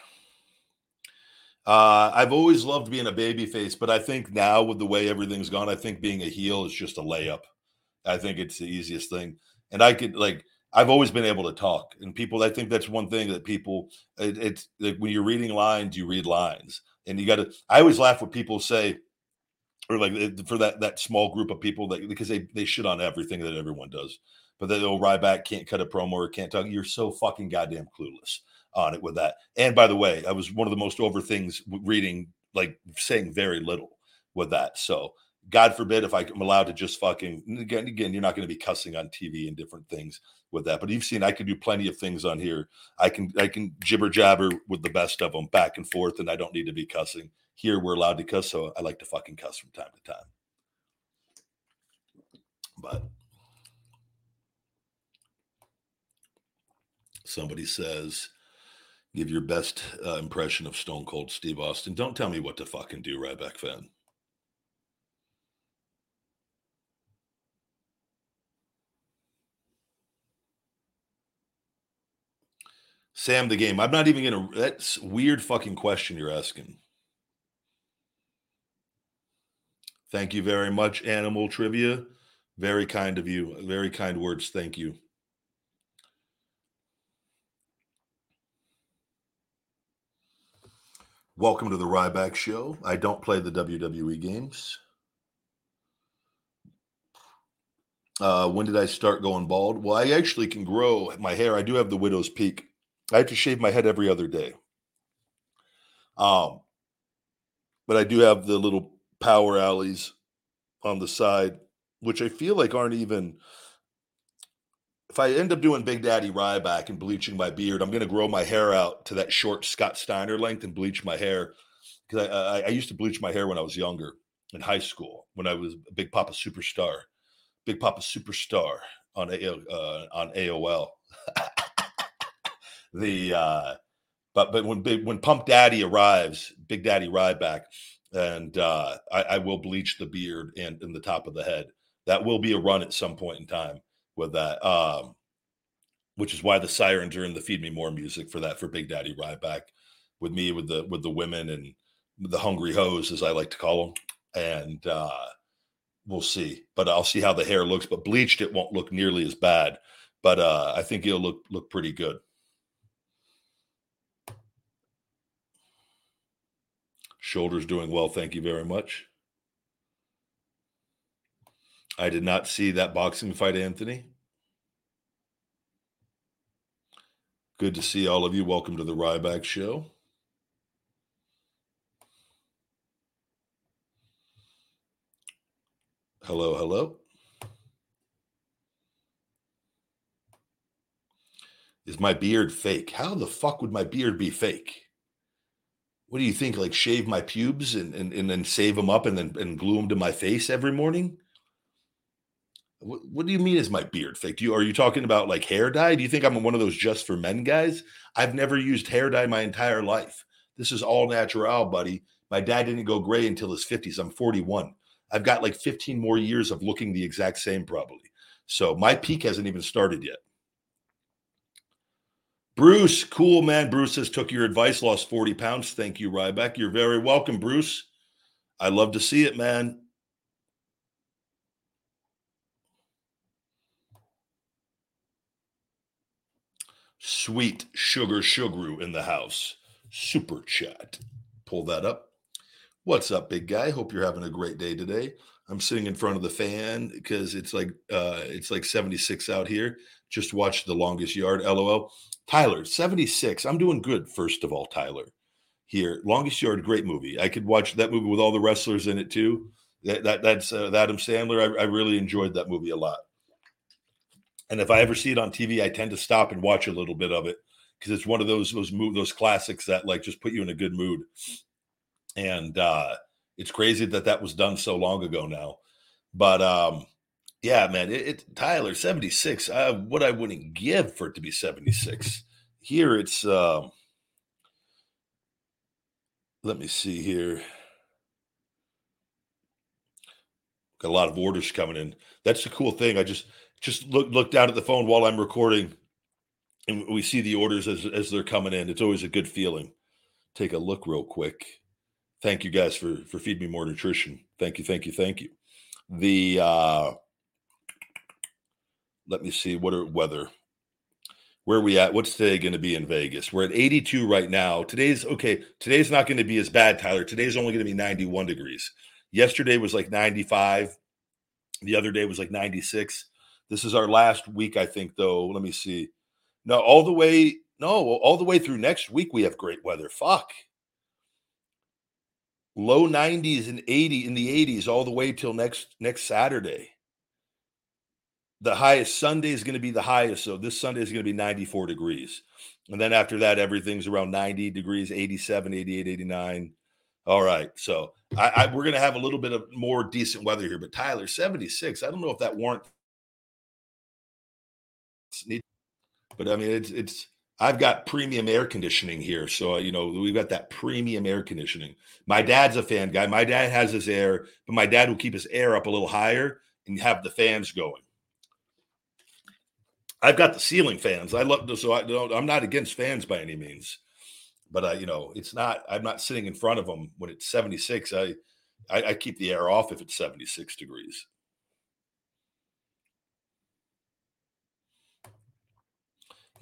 Uh, I've always loved being a baby face, but I think now with the way everything's gone, I think being a heel is just a layup. I think it's the easiest thing. And I could like I've always been able to talk, and people. I think that's one thing that people. It, it's like when you're reading lines, you read lines, and you got to. I always laugh when people say, or like for that that small group of people that because they they shit on everything that everyone does, but that oh Ryback can't cut a promo or can't talk. You're so fucking goddamn clueless on it with that. And by the way, I was one of the most over things reading, like saying very little with that. So God forbid if I'm allowed to just fucking again, again, you're not going to be cussing on TV and different things with that. But you've seen I can do plenty of things on here. I can I can jibber jabber with the best of them back and forth, and I don't need to be cussing. Here we're allowed to cuss, so I like to fucking cuss from time to time. But somebody says give your best uh, impression of Stone Cold Steve Austin. Don't tell me what to fucking do, Ryback fan. Sam the game. I'm not even gonna. That's weird fucking question you're asking. Thank you very much, Animal Trivia. Very kind of you. Very kind words. Thank you. Welcome to the Ryback Show. I don't play the WWE games. Uh, when did I start going bald? Well, I actually can grow my hair. I do have the widow's peak. I have to shave my head every other day. Um, but I do have the little power alleys on the side, which I feel like aren't even if I end up doing Big Daddy Ryback and bleaching my beard, I'm going to grow my hair out to that short Scott Steiner length and bleach my hair. Because I, I, I, used to bleach my hair when I was younger in high school, when I was a Big Papa Superstar, Big Papa Superstar on uh, on AOL. the uh, but but when when Pump Daddy arrives, Big Daddy Ryback, and uh, I, I will bleach the beard and, and the top of the head. That will be a run at some point in time with that. Um, which is why the sirens are in the feed me more music for that for Big Daddy Ryback with me with the with the women and the hungry hoes as I like to call them, and uh, we'll see. But I'll see how the hair looks. But bleached, it won't look nearly as bad. But uh, I think it'll look look pretty good. Shoulders doing well. Thank you very much. I did not see that boxing fight, Anthony. Good to see all of you. Welcome to the Ryback Show. Hello, hello. Is my beard fake? How the fuck would my beard be fake? What do you think? Like shave my pubes and, and, and then save them up and then and glue them to my face every morning? What, what do you mean is my beard fake? Do you are you talking about like hair dye? Do you think I'm one of those just for men guys? I've never used hair dye my entire life. This is all natural, buddy. My dad didn't go gray until his 50s. I'm 41. I've got like 15 more years of looking the exact same, probably. So my peak hasn't even started yet. Bruce, cool man. Bruce says, took your advice, lost 40 pounds. Thank you, Ryback. You're very welcome, Bruce. I love to see it, man. Sweet Sugar Sugaru in the house. Super chat. Pull that up. What's up, big guy? Hope you're having a great day today. I'm sitting in front of the fan because it's like uh it's like 76 out here. Just watched the longest yard. LOL. Tyler, 76. I'm doing good, first of all, Tyler. Here. Longest yard, great movie. I could watch that movie with all the wrestlers in it too. That, that that's uh, Adam Sandler. I, I really enjoyed that movie a lot. And if I ever see it on TV, I tend to stop and watch a little bit of it because it's one of those those move those classics that like just put you in a good mood. And uh it's crazy that that was done so long ago now. But um yeah, man, it, it Tyler 76. Uh, what I wouldn't give for it to be 76. Here it's um let me see here. Got a lot of orders coming in. That's the cool thing. I just just look look down at the phone while I'm recording, and we see the orders as as they're coming in. It's always a good feeling. Take a look real quick. Thank you guys for for feeding me more nutrition. Thank you, thank you, thank you. The uh let me see what are weather. Where are we at? What's today going to be in Vegas? We're at 82 right now. Today's okay. Today's not going to be as bad, Tyler. Today's only going to be 91 degrees. Yesterday was like 95. The other day was like 96. This is our last week, I think, though. Let me see. No, all the way, no, all the way through next week, we have great weather. Fuck. Low 90s and 80 in the 80s all the way till next next Saturday. The highest Sunday is going to be the highest. So this Sunday is going to be 94 degrees. And then after that, everything's around 90 degrees, 87, 88, 89. All right. So I, I we're going to have a little bit of more decent weather here. But Tyler, 76. I don't know if that warrant but I mean, it's it's. I've got premium air conditioning here, so uh, you know we've got that premium air conditioning. My dad's a fan guy. My dad has his air, but my dad will keep his air up a little higher and have the fans going. I've got the ceiling fans. I love so I don't. I'm not against fans by any means, but I, you know it's not. I'm not sitting in front of them when it's 76. I I, I keep the air off if it's 76 degrees.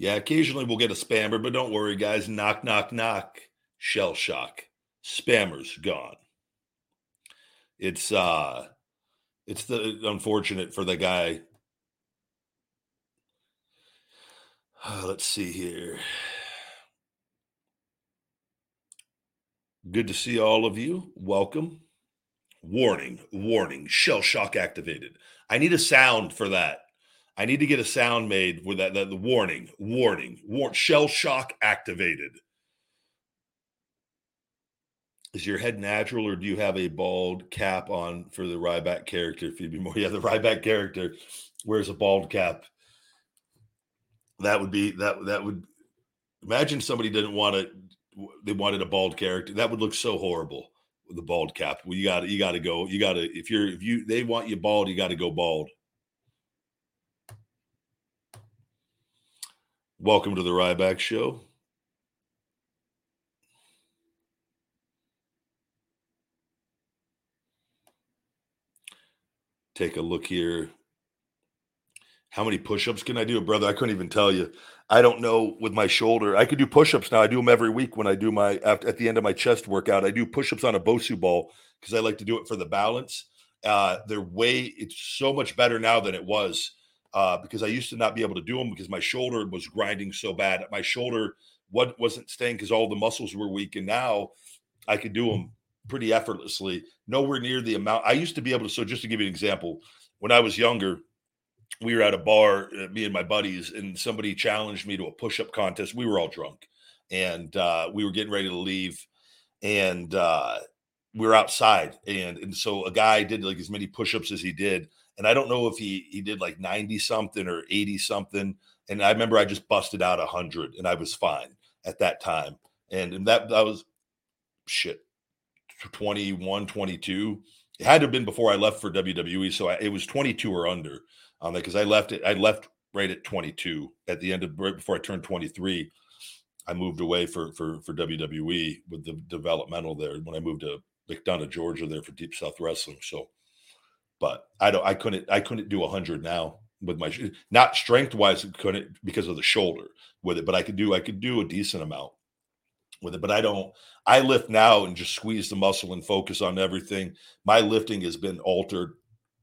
Yeah, occasionally we'll get a spammer, but don't worry, guys. Knock, knock, knock. Shell shock. Spammers gone. It's uh it's the unfortunate for the guy. Uh, let's see here. Good to see all of you. Welcome. Warning, warning, shell shock activated. I need a sound for that. I need to get a sound made with that, that the warning, warning, war, shell shock activated. Is your head natural, or do you have a bald cap on for the Ryback character? If you'd be more, yeah, the Ryback character wears a bald cap. That would be that. That would imagine somebody didn't want to. They wanted a bald character. That would look so horrible with the bald cap. Well, you got to you got to go. You got to if you're if you they want you bald, you got to go bald. Welcome to the Ryback Show. Take a look here. How many push ups can I do? Brother, I couldn't even tell you. I don't know with my shoulder. I could do push ups now. I do them every week when I do my, at the end of my chest workout. I do push ups on a Bosu ball because I like to do it for the balance. Uh, they're way, it's so much better now than it was uh, because I used to not be able to do them because my shoulder was grinding so bad. My shoulder what wasn't staying because all the muscles were weak, and now I could do them pretty effortlessly. Nowhere near the amount I used to be able to. So just to give you an example, when I was younger, we were at a bar, uh, me and my buddies, and somebody challenged me to a push-up contest. We were all drunk, and uh, we were getting ready to leave, and uh, we were outside, and and so a guy did like as many push-ups as he did, and I don't know if he he did like ninety something or eighty something, and I remember I just busted out a hundred, and I was fine at that time, and, and that that was shit 21 22 it had to have been before i left for wwe so I, it was 22 or under um because i left it i left right at 22 at the end of right before i turned 23 i moved away for for for wwe with the developmental there when i moved to mcdonough georgia there for deep south wrestling so but i don't i couldn't i couldn't do 100 now with my not strength wise couldn't because of the shoulder with it but i could do i could do a decent amount with it. But I don't, I lift now and just squeeze the muscle and focus on everything. My lifting has been altered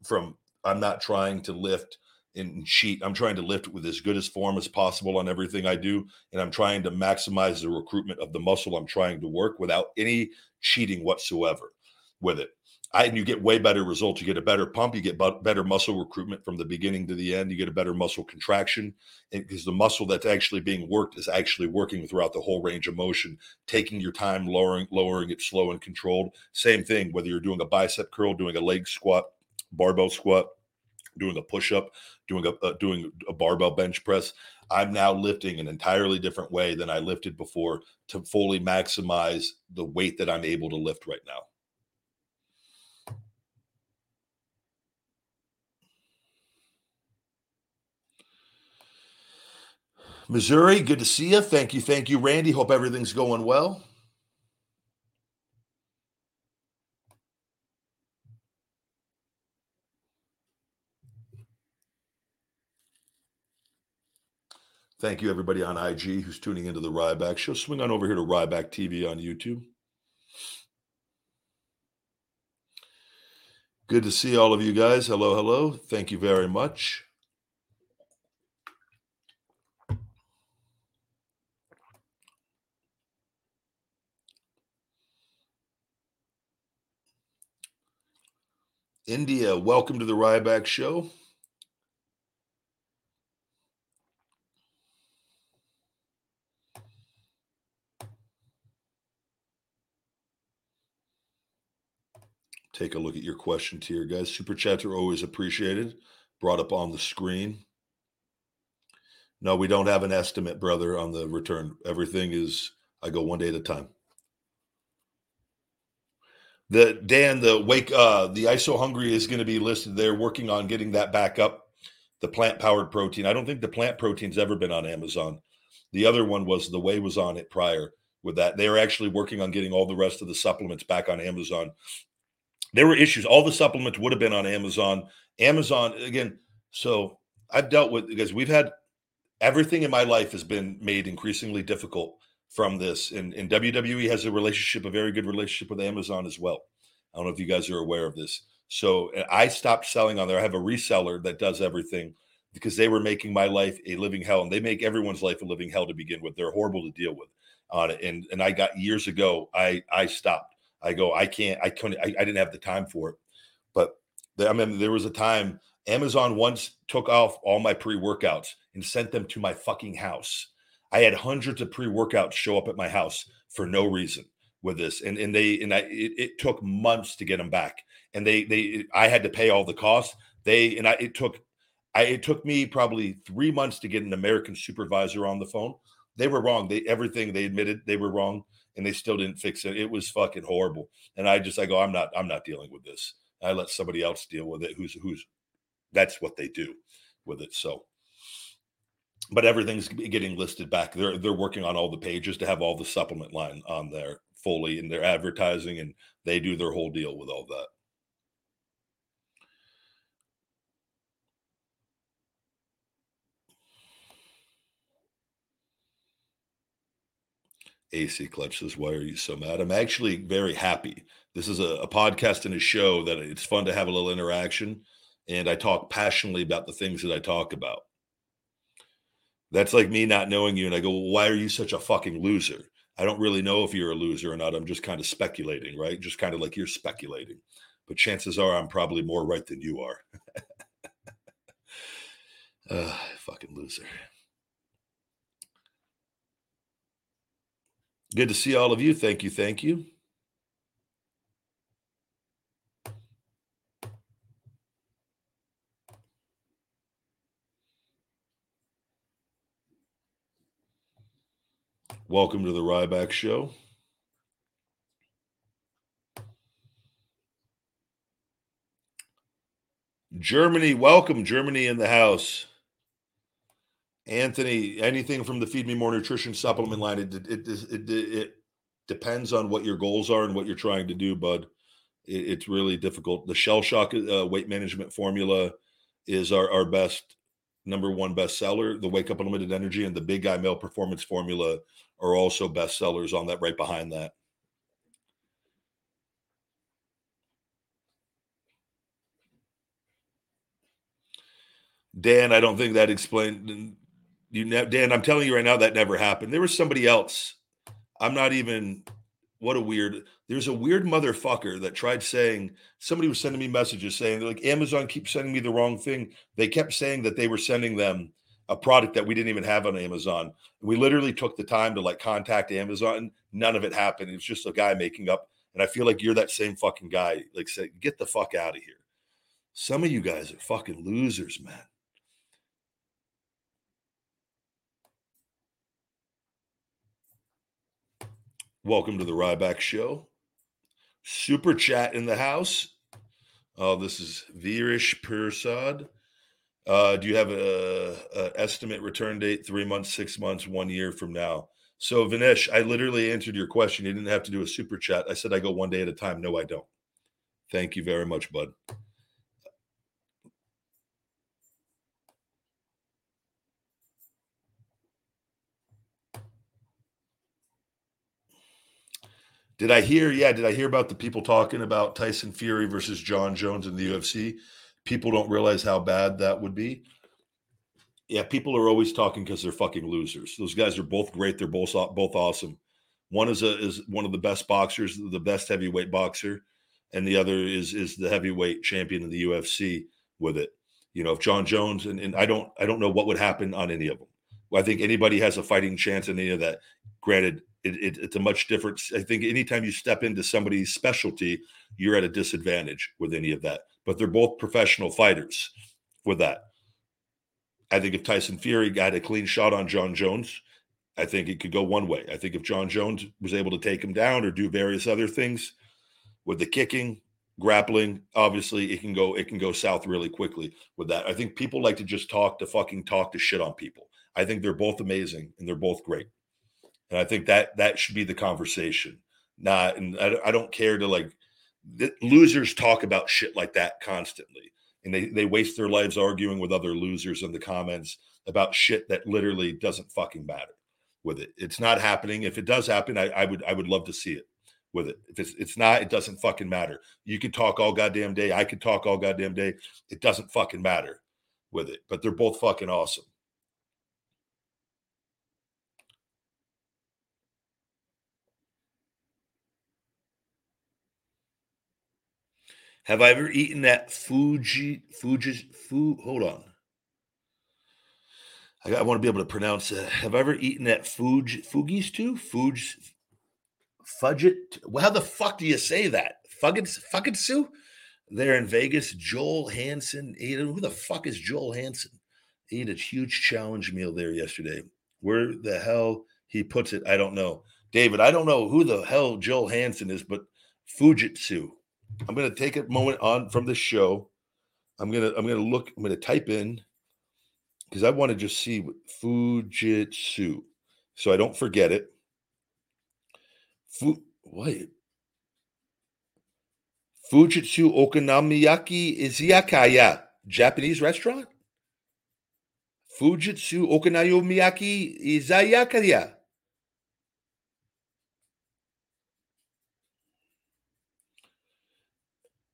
from, I'm not trying to lift and cheat. I'm trying to lift with as good as form as possible on everything I do. And I'm trying to maximize the recruitment of the muscle I'm trying to work without any cheating whatsoever with it. And you get way better results. You get a better pump. You get better muscle recruitment from the beginning to the end. You get a better muscle contraction because the muscle that's actually being worked is actually working throughout the whole range of motion, taking your time, lowering, lowering it slow and controlled. Same thing whether you're doing a bicep curl, doing a leg squat, barbell squat, doing a push up, doing a uh, doing a barbell bench press. I'm now lifting an entirely different way than I lifted before to fully maximize the weight that I'm able to lift right now. Missouri, good to see you. Thank you. Thank you, Randy. Hope everything's going well. Thank you, everybody on IG who's tuning into the Ryback Show. Swing on over here to Ryback TV on YouTube. Good to see all of you guys. Hello, hello. Thank you very much. India, welcome to the Ryback Show. Take a look at your questions here, guys. Super chats are always appreciated. Brought up on the screen. No, we don't have an estimate, brother, on the return. Everything is, I go one day at a time the Dan, the wake, uh, the ISO hungry is going to be listed. They're working on getting that back up. The plant powered protein. I don't think the plant protein's ever been on Amazon. The other one was the way was on it prior with that. They are actually working on getting all the rest of the supplements back on Amazon. There were issues. All the supplements would have been on Amazon. Amazon again. So I've dealt with because we've had everything in my life has been made increasingly difficult from this. And, and WWE has a relationship, a very good relationship with Amazon as well. I don't know if you guys are aware of this. So eh, I stopped selling on there. I have a reseller that does everything because they were making my life a living hell, and they make everyone's life a living hell to begin with. They're horrible to deal with on it. And and I got years ago, I I stopped. I go, I can't, I couldn't, I, I didn't have the time for it. But the, I mean, there was a time Amazon once took off all my pre workouts and sent them to my fucking house. I had hundreds of pre-workouts show up at my house for no reason with this, and and they and I it, it took months to get them back, and they they I had to pay all the costs. They and I it took I it took me probably three months to get an American supervisor on the phone. They were wrong. They everything they admitted they were wrong, and they still didn't fix it. It was fucking horrible. And I just I go I'm not I'm not dealing with this. I let somebody else deal with it. Who's who's that's what they do with it. So but everything's getting listed back. They're they're working on all the pages to have all the supplement line on there fully in their advertising, and they do their whole deal with all that. AC Clutch says, Why are you so mad? I'm actually very happy. This is a, a, podcast and a show that it's fun to have a little interaction. and I talk passionately about the things that I talk about. That's like me not knowing you, and I go, well, "Why are you such a fucking loser?" I don't really know if you're a loser or not. I'm just kind of speculating, right? Just kind of like you're speculating, but chances are I'm probably more right than you are. uh, fucking loser. Good to see all of you. Thank you. Thank you. Welcome to the Ryback Show. Germany, welcome. Germany in the house. Anthony, anything from the Feed Me More Nutrition supplement line, it, it, it, it, depends on what your goals are and what you're trying to do, bud. It, it's really difficult. The Shell Shock uh, weight management formula is our, our best, number one bestseller. The Wake Up Unlimited Energy and the Big Guy Male Performance Formula are also bestsellers on that right behind that. Dan, I don't think that explained you ne- Dan, I'm telling you right now that never happened. There was somebody else. I'm not even what a weird there's a weird motherfucker that tried saying somebody was sending me messages saying like Amazon keeps sending me the wrong thing. They kept saying that they were sending them a product that we didn't even have on Amazon. We literally took the time to like contact Amazon. None of it happened. It was just a guy making up. And I feel like you're that same fucking guy. Like, say, get the fuck out of here. Some of you guys are fucking losers, man. Welcome to the Ryback Show. Super chat in the house. Oh, this is Virish Persad. Uh, do you have a, a, estimate return date? Three months, six months, one year from now. So Vinesh, I literally answered your question. You didn't have to do a super chat. I said I go one day at a time. No, I don't. Thank you very much, bud. Did I hear? Yeah, did I hear about the people talking about Tyson Fury versus Jon Jones in the UFC? People don't realize how bad that would be. Yeah, people are always talking because they're fucking losers. Those guys are both great. They're both both awesome. One is a is one of the best boxers, the best heavyweight boxer, and the other is is the heavyweight champion in the UFC with it. You know, if Jon Jones and, and I don't I don't know what would happen on any of them. I think anybody has a fighting chance in any of that. Granted, it, it, it's a much different. I think anytime you step into somebody's specialty, you're at a disadvantage with any of that. But they're both professional fighters with that. I think if Tyson Fury got a clean shot on Jon Jones, I think it could go one way. I think if Jon Jones was able to take him down or do various other things with the kicking, grappling, obviously it can go it can go south really quickly with that. I think people like to just talk to fucking talk to shit on people. I think they're both amazing and they're both great. And I think that that should be the conversation. Not, and I, I don't care to like, losers talk about shit like that constantly. And they, they waste their lives arguing with other losers in the comments about shit that literally doesn't fucking matter with it. It's not happening. If it does happen, I, I would I would love to see it with it. If it's it's not, it doesn't fucking matter. You can talk all goddamn day. I could talk all goddamn day. It doesn't fucking matter with it. But they're both fucking awesome. Have I ever eaten that Fuji Fuji Fu? Hold on. I, I want to be able to pronounce it. Have I ever eaten that Fuji Fugies too? Fuji Fudget? Well, how the fuck do you say that? Fuggins Fuggitsu? There in Vegas, Joel Hansen ate Who the fuck is Joel Hansen? ate a huge challenge meal there yesterday. Where the hell he puts it, I don't know. David, I don't know who the hell Joel Hansen is, but Fujitsu. I'm going to take a moment on from the show. I'm going to I'm going to look I'm going to type in because I want to just see what Fujitsu so I don't forget it. Fu wait. Fujitsu Okonomiyaki Izakaya, Japanese restaurant? Fujitsu Okonomiyaki Izayakaya.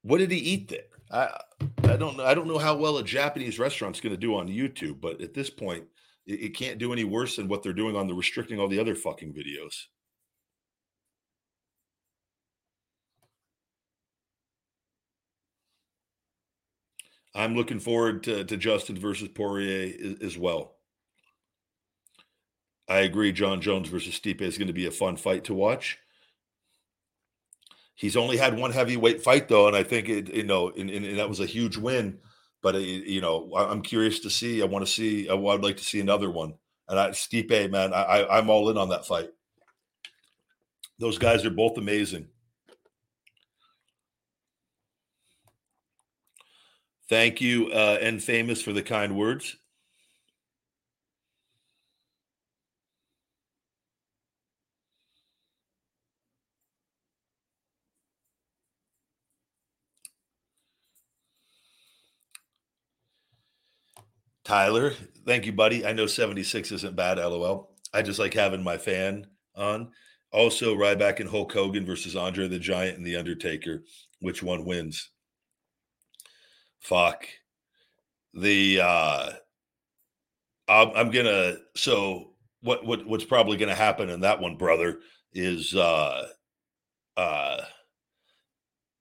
What did he eat there? I, I don't know. I don't know how well a Japanese restaurant's going to do on YouTube, but at this point, it, it can't do any worse than what they're doing on the restricting all the other fucking videos. I'm looking forward to, to Justin versus Poirier as well. I agree. Jon Jones versus Stipe is going to be a fun fight to watch. He's only had one heavyweight fight though, and I think it, you know, and, and, and that was a huge win. But it, you know, I'm curious to see. I want to see. I would like to see another one. And I, Stipe, man, I I'm all in on that fight. Those guys are both amazing. Thank you, uh, and famous for the kind words. Tyler, thank you, buddy. I know 76 isn't bad, lol. I just like having my fan on. Also, Ryback and Hulk Hogan versus Andre the Giant and The Undertaker. Which one wins? Fuck. The uh I'm, I'm gonna so what what what's probably gonna happen in that one, brother, is uh uh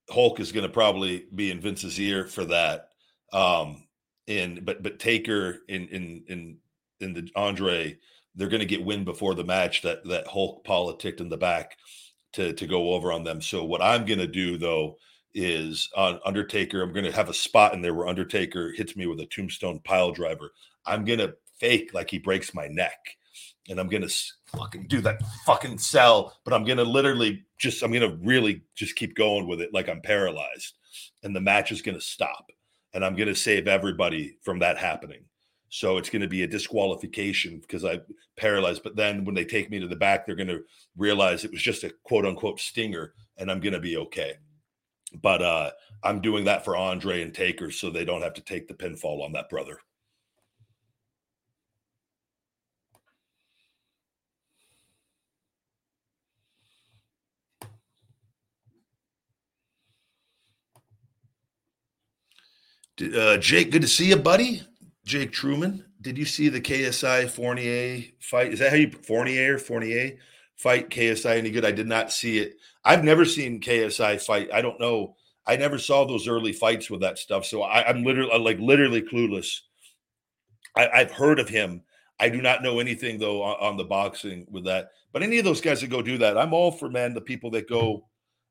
Hulk is gonna probably be in Vince's ear for that. Um and but but Taker in in in in the Andre, they're going to get win before the match that that Hulk politicked in the back to to go over on them. So what I'm going to do though is on Undertaker, I'm going to have a spot in there where Undertaker hits me with a tombstone pile driver. I'm going to fake like he breaks my neck, and I'm going to fucking do that fucking sell. But I'm going to literally just I'm going to really just keep going with it like I'm paralyzed, and the match is going to stop and I'm going to save everybody from that happening. So it's going to be a disqualification because I paralyzed. But then when they take me to the back, they're going to realize it was just a quote unquote stinger, and I'm going to be okay. But uh, I'm doing that for Andre and Taker so they don't have to take the pinfall on that brother. Uh, Jake, good to see you, buddy. Jake Truman. Did you see the KSI Fournier fight? Is that how you Fournier or Fournier fight KSI any good? I did not see it. I've never seen KSI fight. I don't know. I never saw those early fights with that stuff. So I, am literally like literally clueless. I, have heard of him. I do not know anything though on, on, the boxing with that. But any of those guys that go do that, I'm all for man. The people that go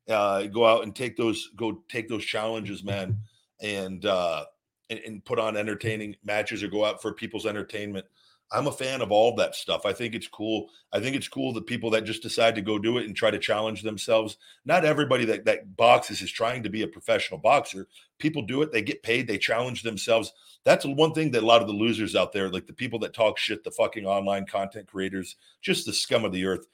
uh, go out and take those go take those challenges, man and uh, and, and put on entertaining matches or go out for people's entertainment. I'm a fan of all that stuff. I think it's cool. I think it's cool that people that just decide to go do it and try to challenge themselves. Not everybody that that boxes is trying to be a professional boxer. People do it. They get paid. They challenge themselves. That's one thing that a lot of the losers out there, like the people that talk shit, the fucking online content creators, just the scum of the earth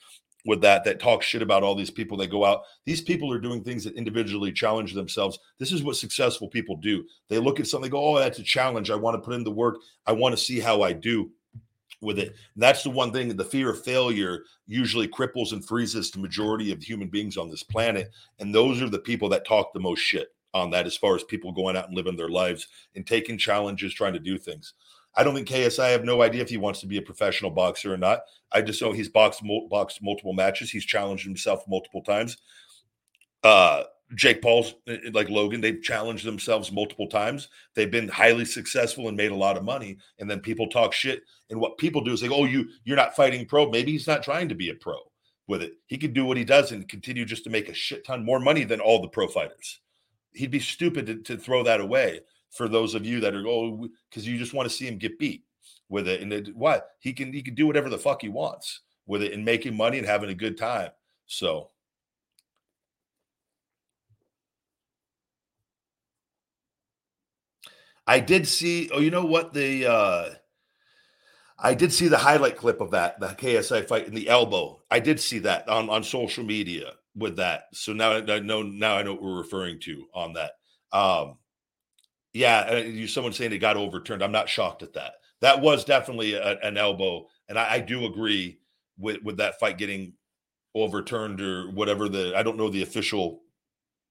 with that that talk shit about all these people that go out. These people are doing things that individually challenge themselves. This is what successful people do. They look at something, go, "Oh, that's a challenge. I want to put in the work. I want to see how I do." with it. And that's the one thing the fear of failure usually cripples and freezes the majority of human beings on this planet. And those are the people that talk the most shit on that as far as people going out and living their lives and taking challenges, trying to do things. I don't think KSI. I have no idea if he wants to be a professional boxer or not. I just know he's boxed boxed multiple matches. He's challenged himself multiple times. Uh, Jake Paul's eh, eh, like Logan, they've challenged themselves multiple times. They've been highly successful and made a lot of money. And then people talk shit. And what people do is go, "Oh, you you're not fighting pro." Maybe he's not trying to be a pro with it. He could do what he does and continue just to make a shit ton more money than all the pro fighters. He'd be stupid to, to throw that away for those of you that are oh because you just want to see him get beat with it and it, what he can he can do whatever the fuck he wants with it and making money and having a good time so I did see oh you know what the uh I did see the highlight clip of that, the KSI fight in the elbow. I did see that on, on social media with that. So now I know now I know what we're referring to on that. Um, yeah, you someone saying it got overturned. I'm not shocked at that. That was definitely a, an elbow, and I, I, do agree with with that fight getting overturned or whatever the I don't know the official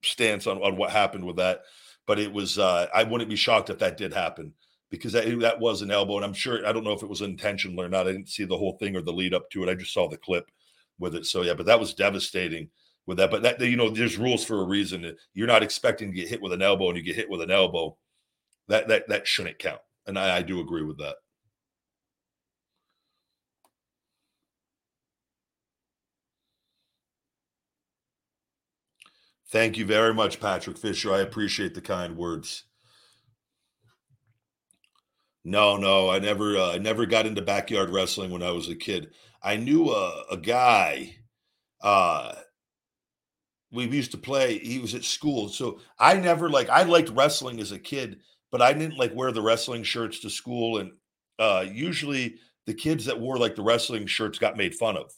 stance on, on what happened with that, but it was. Uh, I wouldn't be shocked if that did happen because that, that was an elbow, and I'm sure I don't know if it was intentional or not. I didn't see the whole thing or the lead up to it. I just saw the clip with it. So yeah, but that was devastating with that. But that you know, there's rules for a reason. You're not expecting to get hit with an elbow, and you get hit with an elbow. That that that shouldn't count. And I, I do agree with that. Thank you very much, Patrick Fisher. I appreciate the kind words. No, no, I never, uh, I never got into backyard wrestling when I was a kid. I knew a, a guy. Uh, we used to play. He was at school, so I never like. I liked wrestling as a kid, but I didn't like wear the wrestling shirts to school. And uh, usually, the kids that wore like the wrestling shirts got made fun of.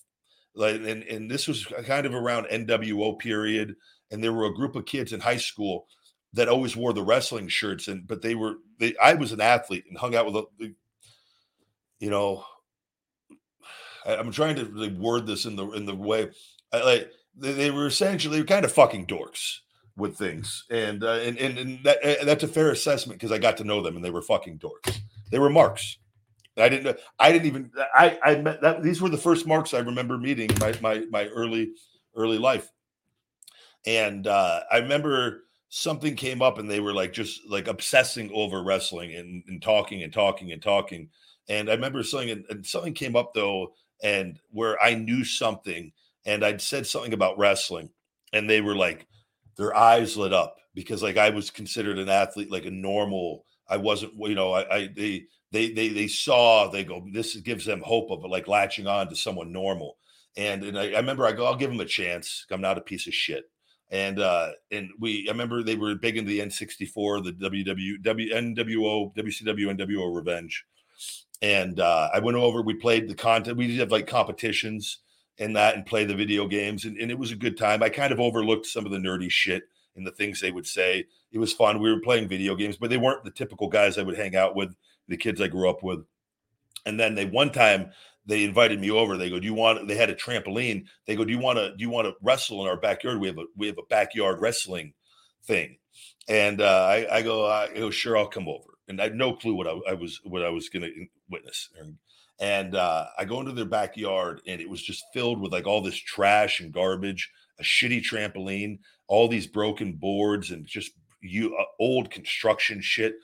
Like, and and this was kind of around NWO period and there were a group of kids in high school that always wore the wrestling shirts and but they were they I was an athlete and hung out with a, you know I, am trying to like, word this in the in the way I, like they, they were essentially kind of fucking dorks with things. And uh, and, and and that and that's a fair assessment because I got to know them and they were fucking dorks. They were marks. I didn't I didn't even I I met that these were the first marks I remember meeting my my my early early life. And uh, I remember something came up and they were like just like obsessing over wrestling and, and talking and talking and talking. And I remember something, and, and something came up though, and where I knew something, and I'd said something about wrestling, and they were like, their eyes lit up because like I was considered an athlete, like a normal. I wasn't, you know, I, I they they they they saw they go this gives them hope of like latching on to someone normal and and I, I remember i go i'll give them a chance i'm not a piece of shit and uh and we I remember they were big into the N64, the WW W NWO WCW NWO Revenge, and uh, I went over. We played the content. We did have like competitions and that, and play the video games, and, and it was a good time. I kind of overlooked some of the nerdy shit and the things they would say. It was fun. We were playing video games, but they weren't the typical guys I would hang out with, the kids I grew up with. And then they one time they invited me over. They go, "Do you want?" They had a trampoline. They go, "Do you want to? Do you want to wrestle in our backyard? We have a we have a backyard wrestling thing." And uh, I, I go, I go, "Sure, I'll come over." And I had no clue what I, I was what I was going to witness. And uh, I go into their backyard, and it was just filled with like all this trash and garbage, a shitty trampoline, all these broken boards, and just you uh, old construction shit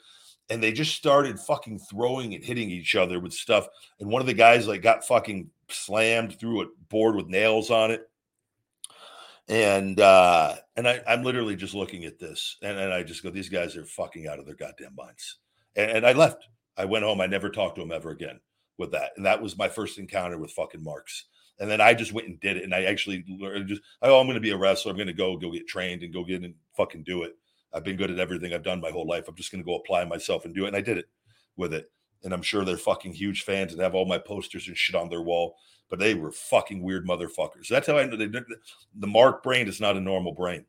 and they just started fucking throwing and hitting each other with stuff. And one of the guys like got fucking slammed through a board with nails on it. And uh and I, I'm literally just looking at this and, and I just go, these guys are fucking out of their goddamn minds. And, and I left. I went home. I never talked to him ever again with that. And that was my first encounter with fucking marks. And then I just went and did it. And I actually learned just, oh, I'm going to be a wrestler. I'm going to go, go get trained and go get and fucking do it. I've been good at everything I've done my whole life. I'm just going to go apply myself and do it. And I did it with it. And I'm sure they're fucking huge fans and have all my posters and shit on their wall. But they were fucking weird motherfuckers. That's how I know they, did. the Mark brain is not a normal brain.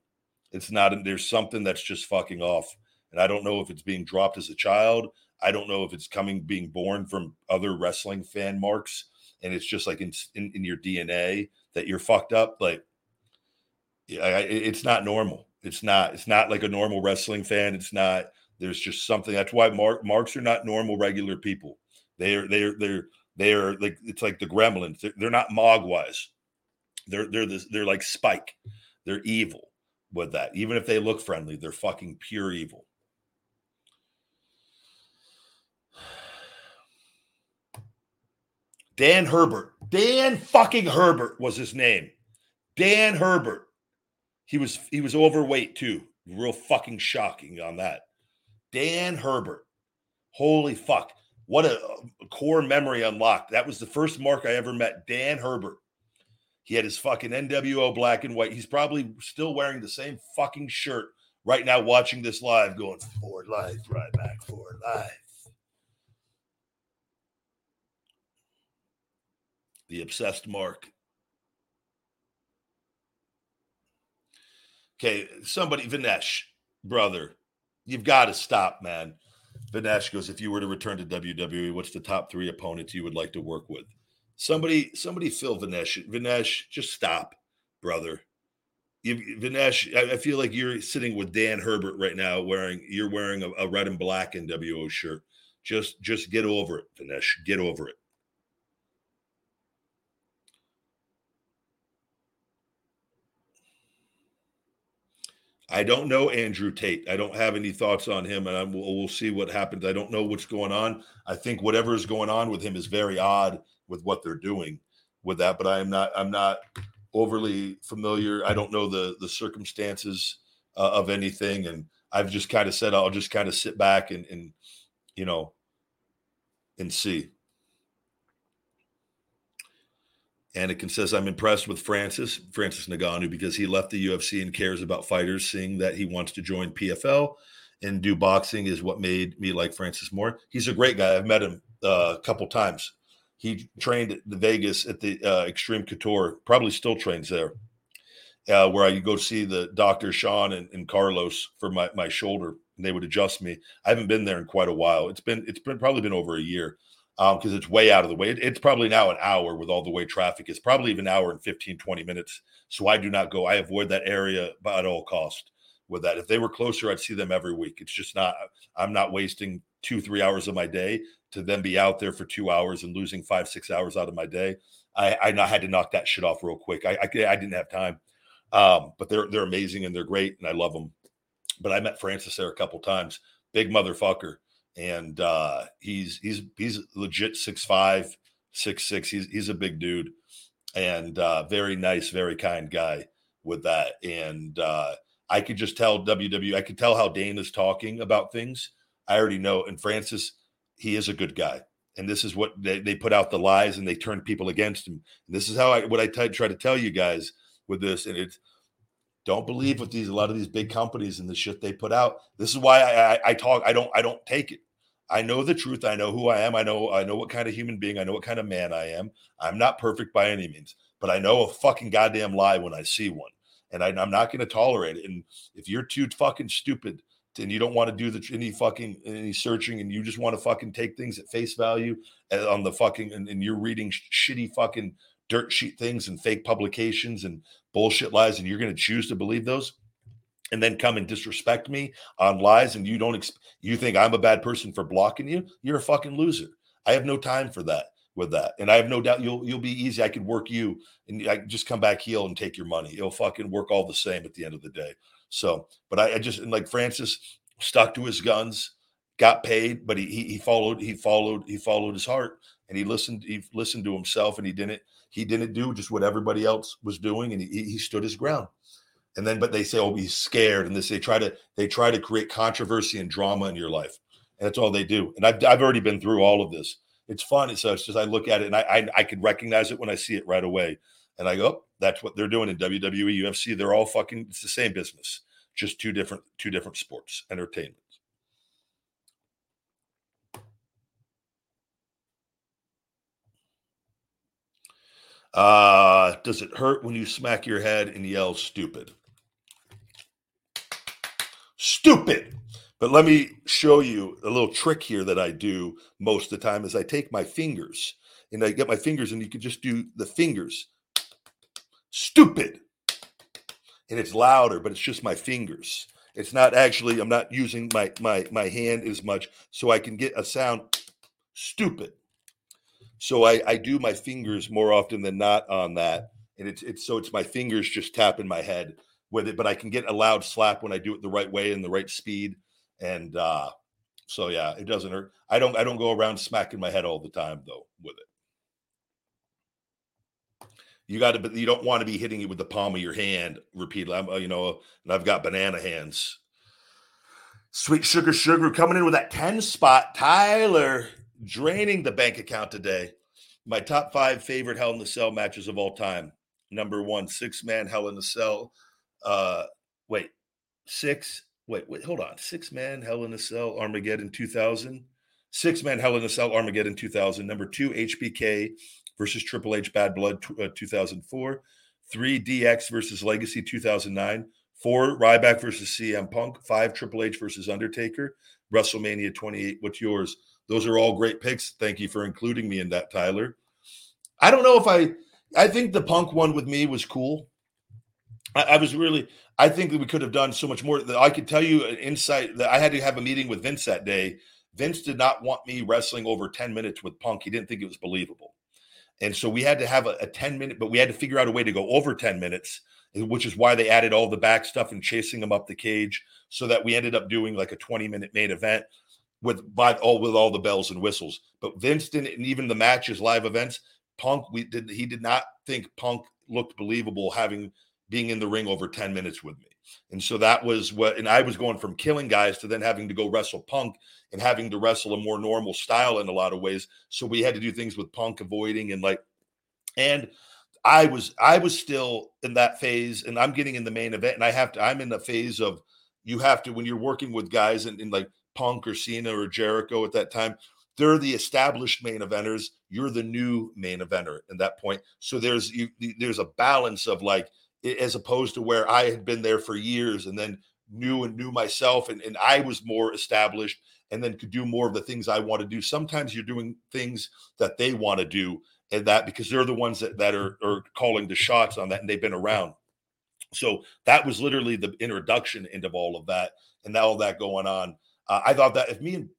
It's not. There's something that's just fucking off. And I don't know if it's being dropped as a child. I don't know if it's coming being born from other wrestling fan marks. And it's just like in, in, in your DNA that you're fucked up. Like, yeah, it's not normal. It's not. It's not like a normal wrestling fan. It's not. There's just something. That's why mark, marks are not normal, regular people. They're they're they're they're like it's like the gremlins. They're, they're not mogwais. They're they're this, they're like Spike. They're evil with that. Even if they look friendly, they're fucking pure evil. Dan Herbert. Dan fucking Herbert was his name. Dan Herbert. He was he was overweight too. Real fucking shocking on that. Dan Herbert. Holy fuck. What a, core memory unlocked. That was the first mark I ever met. Dan Herbert. He had his fucking NWO black and white. He's probably still wearing the same fucking shirt right now, watching this live, going forward life, right back, forward life. The obsessed mark. Okay, somebody, Vinesh, brother, you've got to stop, man. Vinesh goes, if you were to return to WWE, what's the top three opponents you would like to work with? Somebody, somebody fill Vinesh. Vinesh, just stop, brother. you, Vinesh, I, I feel like you're sitting with Dan Herbert right now, wearing you're wearing a, a red and black NWO shirt. Just just get over it, Vinesh. Get over it. I don't know Andrew Tate. I don't have any thoughts on him, and we'll, we'll see what happens. I don't know what's going on. I think whatever is going on with him is very odd with what they're doing with that. But I am not. I'm not overly familiar. I don't know the the circumstances uh, of anything, and I've just kind of said I'll just kind of sit back and and you know and see. Anakin says, I'm impressed with Francis, Francis Ngannou, because he left the UFC and cares about fighters, seeing that he wants to join PFL and do boxing is what made me like Francis more. He's a great guy. I've met him uh, a couple times. He trained at the Vegas at the uh, Xtreme Couture, probably still trains there, uh, where I go see the doctor Sean and, and Carlos for my, my shoulder, and they would adjust me. I haven't been there in quite a while. It's been it's been probably been over a year because um, it's way out of the way. It, it's probably now an hour with all the way traffic is probably even an hour and 15, 20 minutes. So I do not go. I avoid that area at all cost with that. If they were closer, I'd see them every week. It's just not, I'm not wasting two, three hours of my day to then be out there for two hours and losing five, six hours out of my day. I, I had to knock that shit off real quick. I, I, I didn't have time. Um, but they're, they're amazing and they're great and I love them. But I met Francis there a couple times. Big motherfucker and uh, he's he's he's legit six five, six six. He's he's a big dude, and uh, very nice, very kind guy with that. And uh, I could just tell WW. I could tell how Dane is talking about things. I already know. And Francis, he is a good guy. And this is what they, they put out the lies and they turn people against him. And this is how I what I t- try to tell you guys with this. And it's don't believe what these a lot of these big companies and the shit they put out. This is why I, I, I talk. I don't I don't take it. I know the truth. I know who I am. I know I know what kind of human being. I know what kind of man I am. I'm not perfect by any means, but I know a fucking goddamn lie when I see one, and I, am not going to tolerate it. And if you're too fucking stupid and you don't want to do the any fucking any searching and you just want to fucking take things at face value on the fucking and, and you're reading shitty fucking dirt sheet things and fake publications and bullshit lies and you're going to choose to believe those and then come and disrespect me on lies and you don't ex- you think I'm a bad person for blocking you, you're a fucking loser. I have no time for that with that. And I have no doubt you'll you'll be easy. I could work you and I just come back heel and take your money. It'll fucking work all the same at the end of the day. So, but I, I just like Francis stuck to his guns, got paid, but he, he he followed he followed he followed his heart and he listened he listened to himself and he didn't he didn't do just what everybody else was doing and he, he stood his ground and then but they say oh he's scared and this they try to they try to create controversy and drama in your life. And that's all they do. And i've, I've already been through all of this. It's fun it's just i look at it and I, I i can recognize it when i see it right away. And i go oh, that's what they're doing in wwe ufc they're all fucking it's the same business just two different two different sports entertainment. Uh, does it hurt when you smack your head and yell stupid? Stupid. But let me show you a little trick here that I do most of the time is I take my fingers and I get my fingers and you can just do the fingers. Stupid. And it's louder, but it's just my fingers. It's not actually, I'm not using my my my hand as much, so I can get a sound stupid. So I, I do my fingers more often than not on that. And it's it's so it's my fingers just tapping my head with it, but I can get a loud slap when I do it the right way and the right speed. And uh so yeah, it doesn't hurt. I don't I don't go around smacking my head all the time though with it. You got to, but you don't want to be hitting it with the palm of your hand repeatedly. I'm, uh, you know, and I've got banana hands. Sweet sugar, sugar coming in with that 10 spot. Tyler draining the bank account today. My top five favorite Hell in the Cell matches of all time. Number one, six man Hell in the Cell. Uh, wait, six. Wait, wait, hold on. Six man Hell in a Cell Armageddon 2000. Six man Hell in a Cell Armageddon 2000. Number two, HBK versus Triple H Bad Blood uh, 2004. Three, DX versus Legacy 2009. Four, Ryback versus CM Punk. Five, Triple H versus Undertaker. WrestleMania 28. What's yours? Those are all great picks. Thank you for including me in that, Tyler. I don't know if I I think the punk one with me was cool. I, I was really. I think that we could have done so much more. I could tell you an insight that I had to have a meeting with Vince that day. Vince did not want me wrestling over 10 minutes with Punk. He didn't think it was believable. And so we had to have a, a 10 minute, but we had to figure out a way to go over 10 minutes, eh, which is why they added all the back stuff and chasing him up the cage so that we ended up doing like a 20 minute main event with by all with all the bells and whistles. But Vince didn't and even the matches, live events, Punk, we did he did not think Punk looked believable having being in the ring over 10 minutes with me. And so that was what, and I was going from killing guys to then having to go wrestle Punk and having to wrestle a more normal style in a lot of ways. So we had to do things with Punk avoiding and like, and I was, I was still in that phase and I'm getting in the main event and I have to, I'm in the phase of you have to, when you're working with guys and, and like Punk or Cena or Jericho at that time, they're the established main eventers. You're the new main eventer at that point. So there's you, there's a balance of like as opposed to where I had been there for years and then knew and knew myself and, and I was more established and then could do more of the things I want to do. Sometimes you're doing things that they want to do and that because they're the ones that, that are, are calling the shots on that and they've been around. So that was literally the introduction into all of that and now all that going on. Uh, I thought that if me and,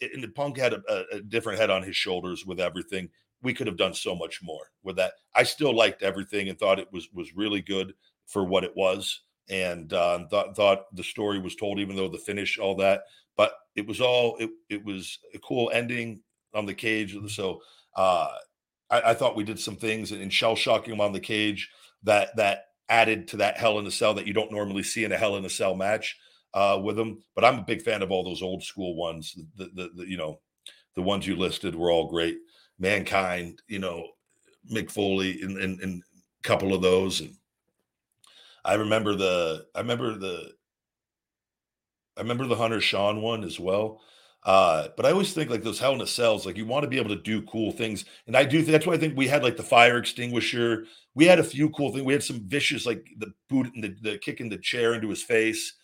and the punk had a, a different head on his shoulders with everything, we could have done so much more with that. I still liked everything and thought it was was really good for what it was, and uh, thought thought the story was told, even though the finish, all that. But it was all it, it was a cool ending on the cage. So uh, I, I, thought we did some things in shell shocking him on the cage that that added to that Hell in a Cell that you don't normally see in a Hell in a Cell match uh, with them. But I'm a big fan of all those old school ones. The, the, the you know the ones you listed were all great mankind, you know, Mick Foley and, and, and a couple of those. And I remember the, I remember the, I remember the Hunter Sean one as well. Uh, but I always think like those Hell in a Cells, like you want to be able to do cool things. And I do, think that's why I think we had like the fire extinguisher. We had a few cool things. We had some vicious, like the boot and the, the kicking the chair into his face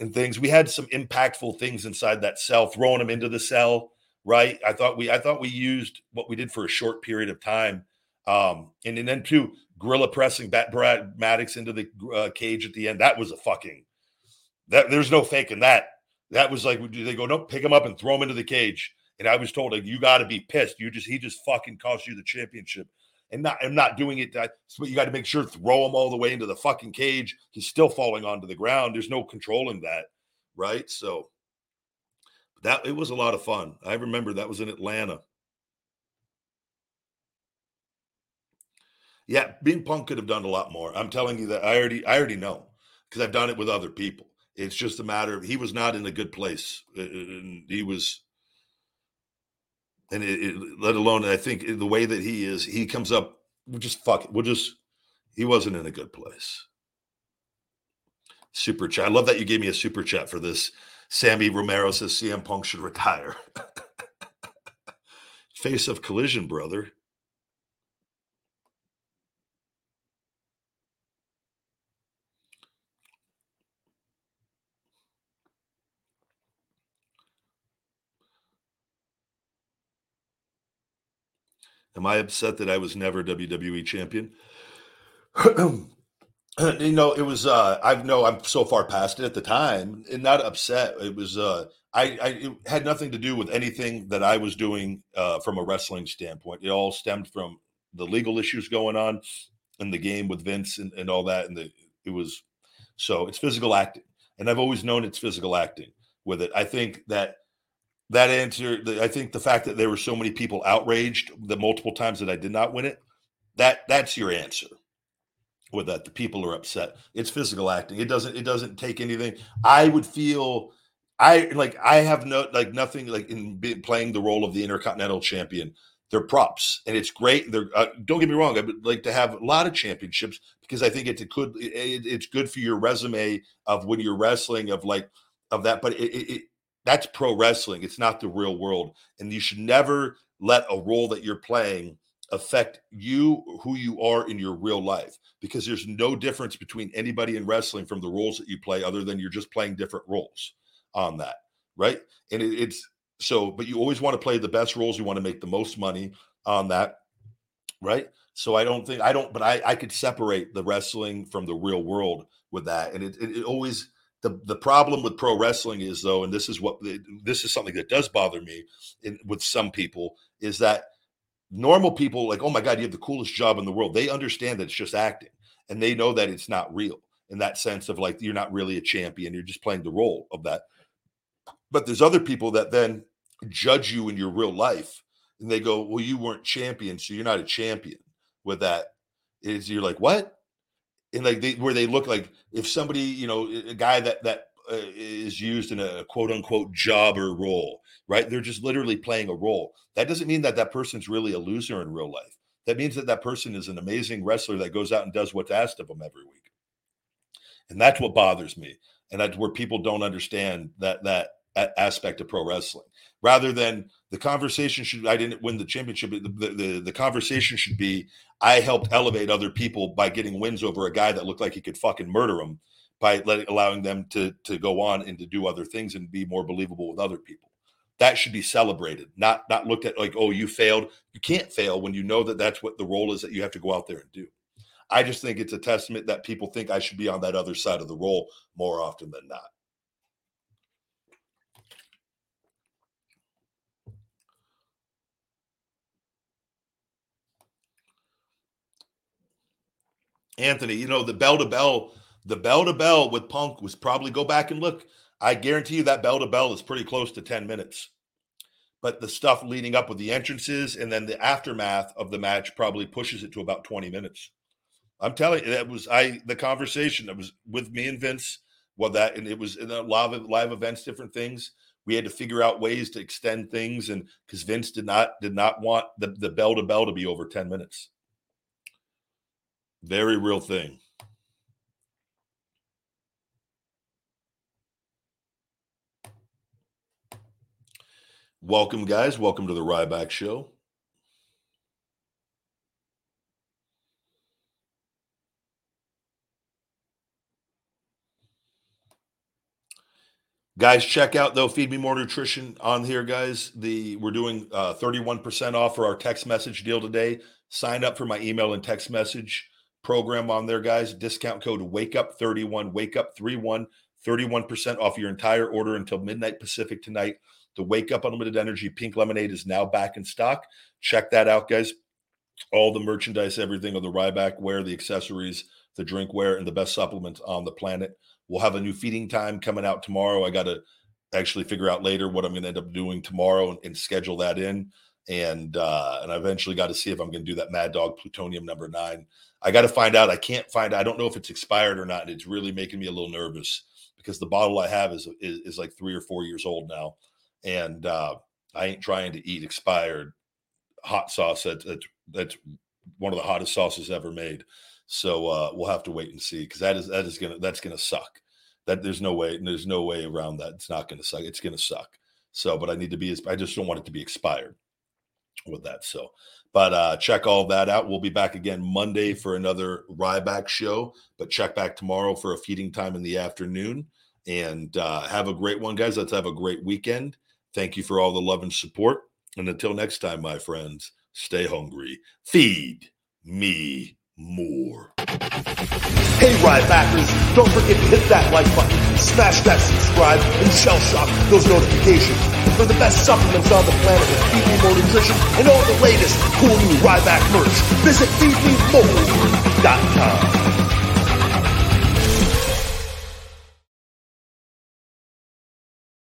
and things. We had some impactful things inside that cell, throwing him into the cell right? I thought we I thought we used what we did for a short period of time, um, and, and then two gorilla pressing that Brad Maddox into the uh, cage at the end. That was a fucking that. There's no faking that. That was like they go no pick him up and throw him into the cage. And I was told like you got to be pissed. You just he just fucking cost you the championship. And not I'm not doing it. That, but you got to make sure throw him all the way into the fucking cage. He's still falling onto the ground. There's no controlling that, right? So that it was a lot of fun. I remember that was in Atlanta. Yeah, being punk could have done a lot more. I'm telling you that I already I already know because I've done it with other people. It's just a matter of he was not in a good place. Uh, uh, and he was, and it, it, let alone I think the way that he is, he comes up. We'll just fuck. We'll just. He wasn't in a good place. Super chat. I love that you gave me a super chat for this Sammy Romero says CM Punk should retire. Face of collision, brother. Am I upset that I was never WWE champion? you know, it was uh I know I'm so far past it at the time and not upset. It was uh I, I it had nothing to do with anything that I was doing uh from a wrestling standpoint. It all stemmed from the legal issues going on in the game with Vince and, and all that. And the it was so it's physical acting. And I've always known it's physical acting with it. I think that that answer I think the fact that there were so many people outraged the multiple times that I did not win it, that that's your answer with that the people are upset. It's physical acting. It doesn't it doesn't take anything. I would feel i like i have no like nothing like in playing the role of the intercontinental champion. They're props and it's great. They're uh, don't get me wrong i would like to have a lot of championships because i think it's a good it, it's good for your resume of when you're wrestling of like of that but it, it, it that's pro wrestling. It's not the real world and you should never let a role that you're playing affect you who you are in your real life because there's no difference between anybody in wrestling from the roles that you play other than you're just playing different roles on that right? And it, it's so but you always want to play the best roles you want to make the most money on that right? So I don't think I don't, but I I could separate the wrestling from the real world with that, and it it, it always the the problem with pro wrestling is though, and this is what this is something that does bother me in, with some people is that normal people like, oh my god, you have the coolest job in the world. They understand that it's just acting, and they know that it's not real in that sense of like you're not really a champion, you're just playing the role of that. But there's other people that then judge you in your real life, and they go, well, you weren't champion, so you're not a champion. With that, is you're like what? and like they where they look like if somebody you know a guy that that uh, is used in a quote unquote jobber role right? They're just literally playing a role. That doesn't mean that that person's really a loser in real life. That means that that person is an amazing wrestler that goes out and does what's asked of them every week. And that's what bothers me and that's where people don't understand that that aspect of pro wrestling. Rather than the conversation should i didn't win the championship the, the, the, conversation should be i helped elevate other people by getting wins over a guy that looked like he could fucking murder them by letting allowing them to to go on and to do other things and be more believable with other people that should be celebrated not not looked at like oh you failed. You can't fail when you know that that's what the role is that you have to go out there and do. I just think it's a testament that people think i should be on that other side of the role more often than not. Anthony, you know, the bell to bell, the bell to bell with Punk was probably go back and look. I guarantee you that bell to bell is pretty close to 10 minutes. But the stuff leading up with the entrances and then the aftermath of the match probably pushes it to about 20 minutes. I'm telling you, that was I the conversation that was with me and Vince. Well, that and it was in a of live events, different things. We had to figure out ways to extend things, and because Vince did not did not want the, the bell to bell to be over 10 minutes. Very real thing. Welcome, guys. Welcome to the Ryback Show. Guys, check out though Feed Me More Nutrition on here, guys. The we're doing uh, 31% off for our text message deal today. Sign up for my email and text message program on there, guys. Discount code Wake Up 31, Wake Up 31, 31% off your entire order until midnight Pacific tonight. The Wake Up Unlimited Energy Pink Lemonade is now back in stock. Check that out, guys. All the merchandise, everything of the Ryback wear, the accessories, the drinkware, and the best supplements on the planet. We'll have a new feeding time coming out tomorrow. I got to actually figure out later what I'm going to end up doing tomorrow and, and schedule that in. And uh, and I eventually got to see if I'm going to do that Mad Dog Plutonium number nine I got to find out. I can't find. I don't know if it's expired or not. And It's really making me a little nervous because the bottle I have is is, is like three or four years old now, and uh, I ain't trying to eat expired hot sauce. That, that that's one of the hottest sauces ever made. So uh, we'll have to wait and see because that is that is gonna that's gonna suck. That there's no way there's no way around that. It's not gonna suck. It's gonna suck. So, but I need to be. I just don't want it to be expired with that. So, but uh, check all that out. We'll be back again Monday for another Ryback show. But check back tomorrow for a feeding time in the afternoon. And uh, have a great one, guys. Let's have a great weekend. Thank you for all the love and support. And until next time, my friends, stay hungry. Feed me more. Hey, Rybackers, don't forget to hit that like button, smash that subscribe, and shell shock those notifications for the best supplements on the planet with Feed Me More Nutrition and all the latest cool new Ryback merch. Visit feedmemore.com.